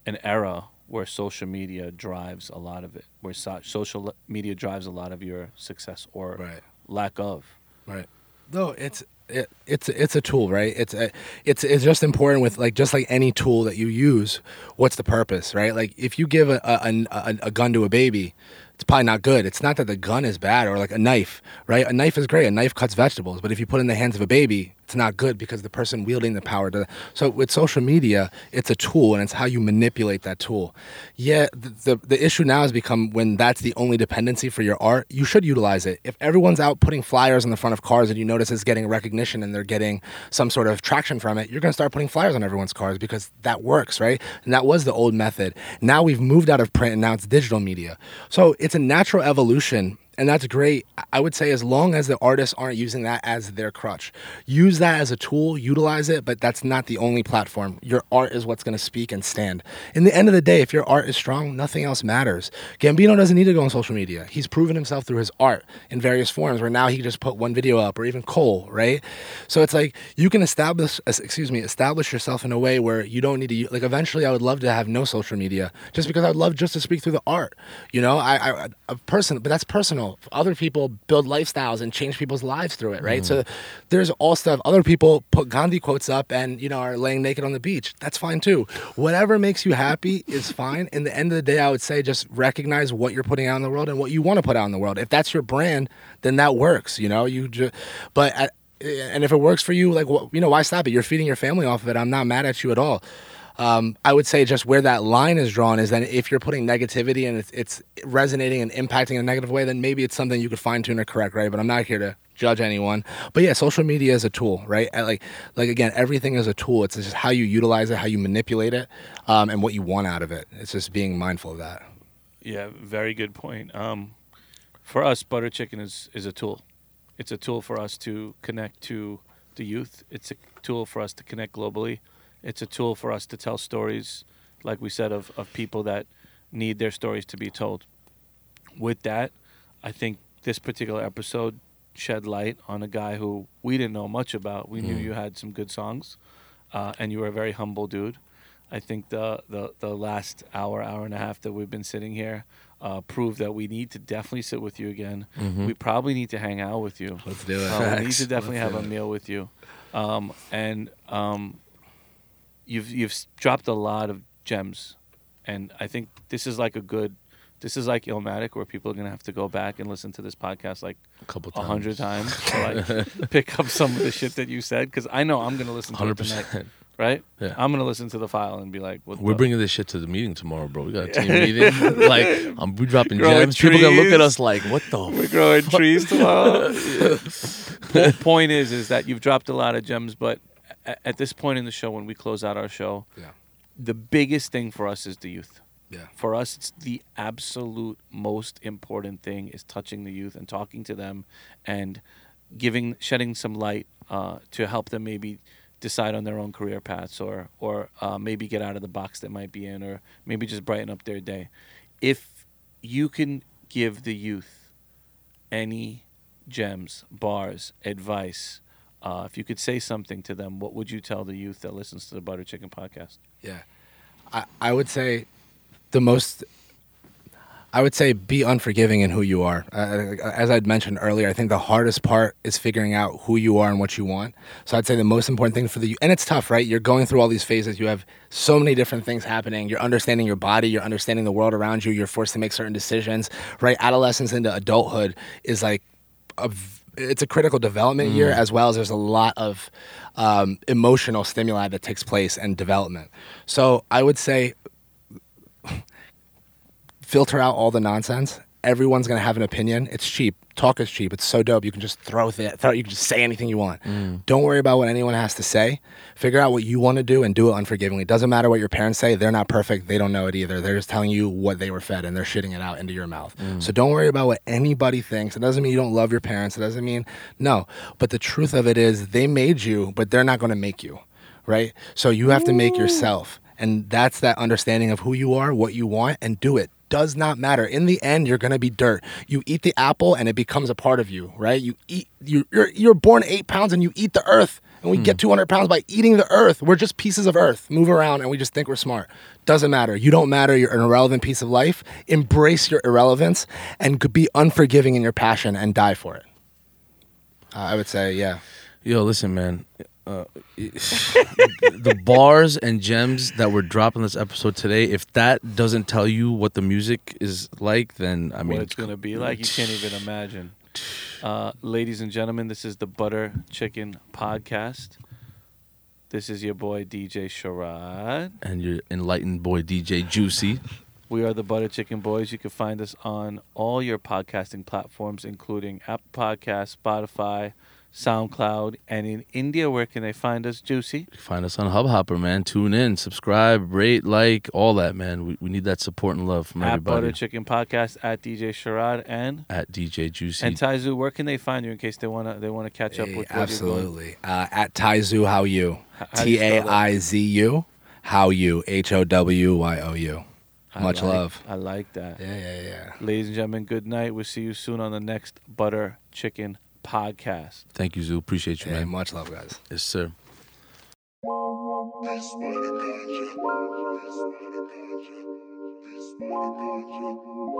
an era where social media drives a lot of it, where so- social media drives a lot of your success or Right. lack of. Right. No, it's it, it's it's a tool, right? It's a, it's it's just important with like just like any tool that you use. What's the purpose, right? Like if you give a a, a, a gun to a baby, it's probably not good. It's not that the gun is bad or like a knife, right? A knife is great. A knife cuts vegetables, but if you put it in the hands of a baby, it's not good because the person wielding the power does. So with social media, it's a tool and it's how you manipulate that tool. Yeah, the, the the issue now has become when that's the only dependency for your art, you should utilize it. If everyone's out putting flyers on the front of cars and you notice it's getting recognition and they're getting some sort of traction from it, you're going to start putting flyers on everyone's cars because that works, right? And that was the old method. Now we've moved out of print and now it's digital media. So it's a natural evolution and that's great. I would say as long as the artists aren't using that as their crutch, use that as a tool, utilize it, but that's not the only platform. Your art is what's going to speak and stand. In the end of the day, if your art is strong, nothing else matters. Gambino doesn't need to go on social media. He's proven himself through his art in various forms where now he can just put one video up or even Cole, right? So it's like you can establish excuse me, establish yourself in a way where you don't need to like eventually I would love to have no social media just because I'd love just to speak through the art. You know, I I a person but that's personal. Other people build lifestyles and change people's lives through it, right? So mm. there's all stuff. Other people put Gandhi quotes up and you know are laying naked on the beach. That's fine too. Whatever makes you happy is fine. In the end of the day, I would say just recognize what you're putting out in the world and what you want to put out in the world. If that's your brand, then that works. You know, you just but. At, and if it works for you, like you know, why stop it? You're feeding your family off of it. I'm not mad at you at all. Um, I would say just where that line is drawn is that if you're putting negativity and it's, it's resonating and impacting in a negative way, then maybe it's something you could fine tune or correct, right? But I'm not here to judge anyone. But yeah, social media is a tool, right? Like, like again, everything is a tool. It's just how you utilize it, how you manipulate it, um, and what you want out of it. It's just being mindful of that. Yeah, very good point. Um, for us, butter chicken is is a tool. It's a tool for us to connect to the youth. It's a tool for us to connect globally. It's a tool for us to tell stories, like we said, of, of people that need their stories to be told. With that, I think this particular episode shed light on a guy who we didn't know much about. We knew you had some good songs, uh, and you were a very humble dude. I think the, the, the last hour, hour and a half that we've been sitting here uh, proved that we need to definitely sit with you again. We probably need to hang out with you. Let's do it. Uh, we need to definitely Let's have a meal with you. Um, and um, you've you've dropped a lot of gems, and I think this is like a good. This is like Illmatic, where people are gonna have to go back and listen to this podcast like A couple a hundred times to like pick up some of the shit that you said. Because I know I'm gonna listen to Hundred it tonight, right? Yeah. I'm gonna listen to the file and be like, what We're the- bringing this shit to the meeting tomorrow, bro. We got a team meeting. like, I'm we dropping Growing gems. People gonna look at us like, what the? We're F-? growing trees tomorrow. Po- point is, is that you've dropped a lot of gems, but at this point in the show, when we close out our show, Yeah. the biggest thing for us is the youth. Yeah. For us, it's the absolute most important thing is touching the youth and talking to them, and giving, shedding some light uh, to help them maybe decide on their own career paths, or or uh, maybe get out of the box they might be in, or maybe just brighten up their day. If you can give the youth any gems, bars, advice, uh, if you could say something to them, what would you tell the youth that listens to the Butter Chicken podcast? Yeah. I, I would say the most I would say be unforgiving in who you are. Uh, as I'd mentioned earlier, I think the hardest part is figuring out who you are and what you want. So I'd say the most important thing for the and it's tough, right? You're going through all these phases. You have so many different things happening. You're understanding your body. You're understanding the world around you. You're forced to make certain decisions, right? Adolescence into adulthood is like a it's a critical development year as well as there's a lot of um, emotional stimuli that takes place and development. So I would say filter out all the nonsense. Everyone's gonna have an opinion. It's cheap. Talk is cheap. It's so dope. You can just throw it. Throw, you can just say anything you want. Mm. Don't worry about what anyone has to say. Figure out what you want to do and do it unforgivingly. It doesn't matter what your parents say. They're not perfect. They don't know it either. They're just telling you what they were fed and they're shitting it out into your mouth. Mm. So don't worry about what anybody thinks. It doesn't mean you don't love your parents. It doesn't mean no. But the truth of it is they made you, but they're not going to make you right? So you have to make yourself. And that's that understanding of who you are, what you want, and do it. Does not matter. In the end, you're gonna be dirt. You eat the apple and it becomes a part of you, right? You eat you you're you're born eight pounds and you eat the earth and we get 200 pounds by eating the earth. We're just pieces of earth, move around, and we just think we're smart. Doesn't matter. You don't matter. You're an irrelevant piece of life. Embrace your irrelevance and could be unforgiving in your passion and die for it. Uh, I would say, yeah. Yo, listen, man. Uh, the bars and gems that were dropped in this episode today, if that doesn't tell you what the music is like, then I mean, what it's gonna be like, you can't even imagine. Uh, ladies and gentlemen, this is the Butter Chicken Podcast. This is your boy DJ Sharad. and your enlightened boy DJ Juicy. We are the Butter Chicken Boys. You can find us on all your podcasting platforms, including Apple Podcasts, Spotify, SoundCloud, and in India. Where can they find us, Juicy? Find us on Hubhopper, man. Tune in, subscribe, rate, like, all that, man. We, we need that support and love from At everybody. Butter Chicken Podcast at DJ Sharad and At DJ Juicy. and Taizu. Where can they find you in case they wanna they wanna catch up Hey, with you're absolutely. Uh, at Taizu, how you? H- how you T spell A that? I Z U, how you? H O W Y O U. I Much like- love. I like that. Yeah, yeah, yeah. Ladies and gentlemen, good night. We'll see you soon on the next Butter Chicken Podcast. Thank you, Zu. Appreciate you, Hey, man. much love, guys. Yes, sir. Peace, money,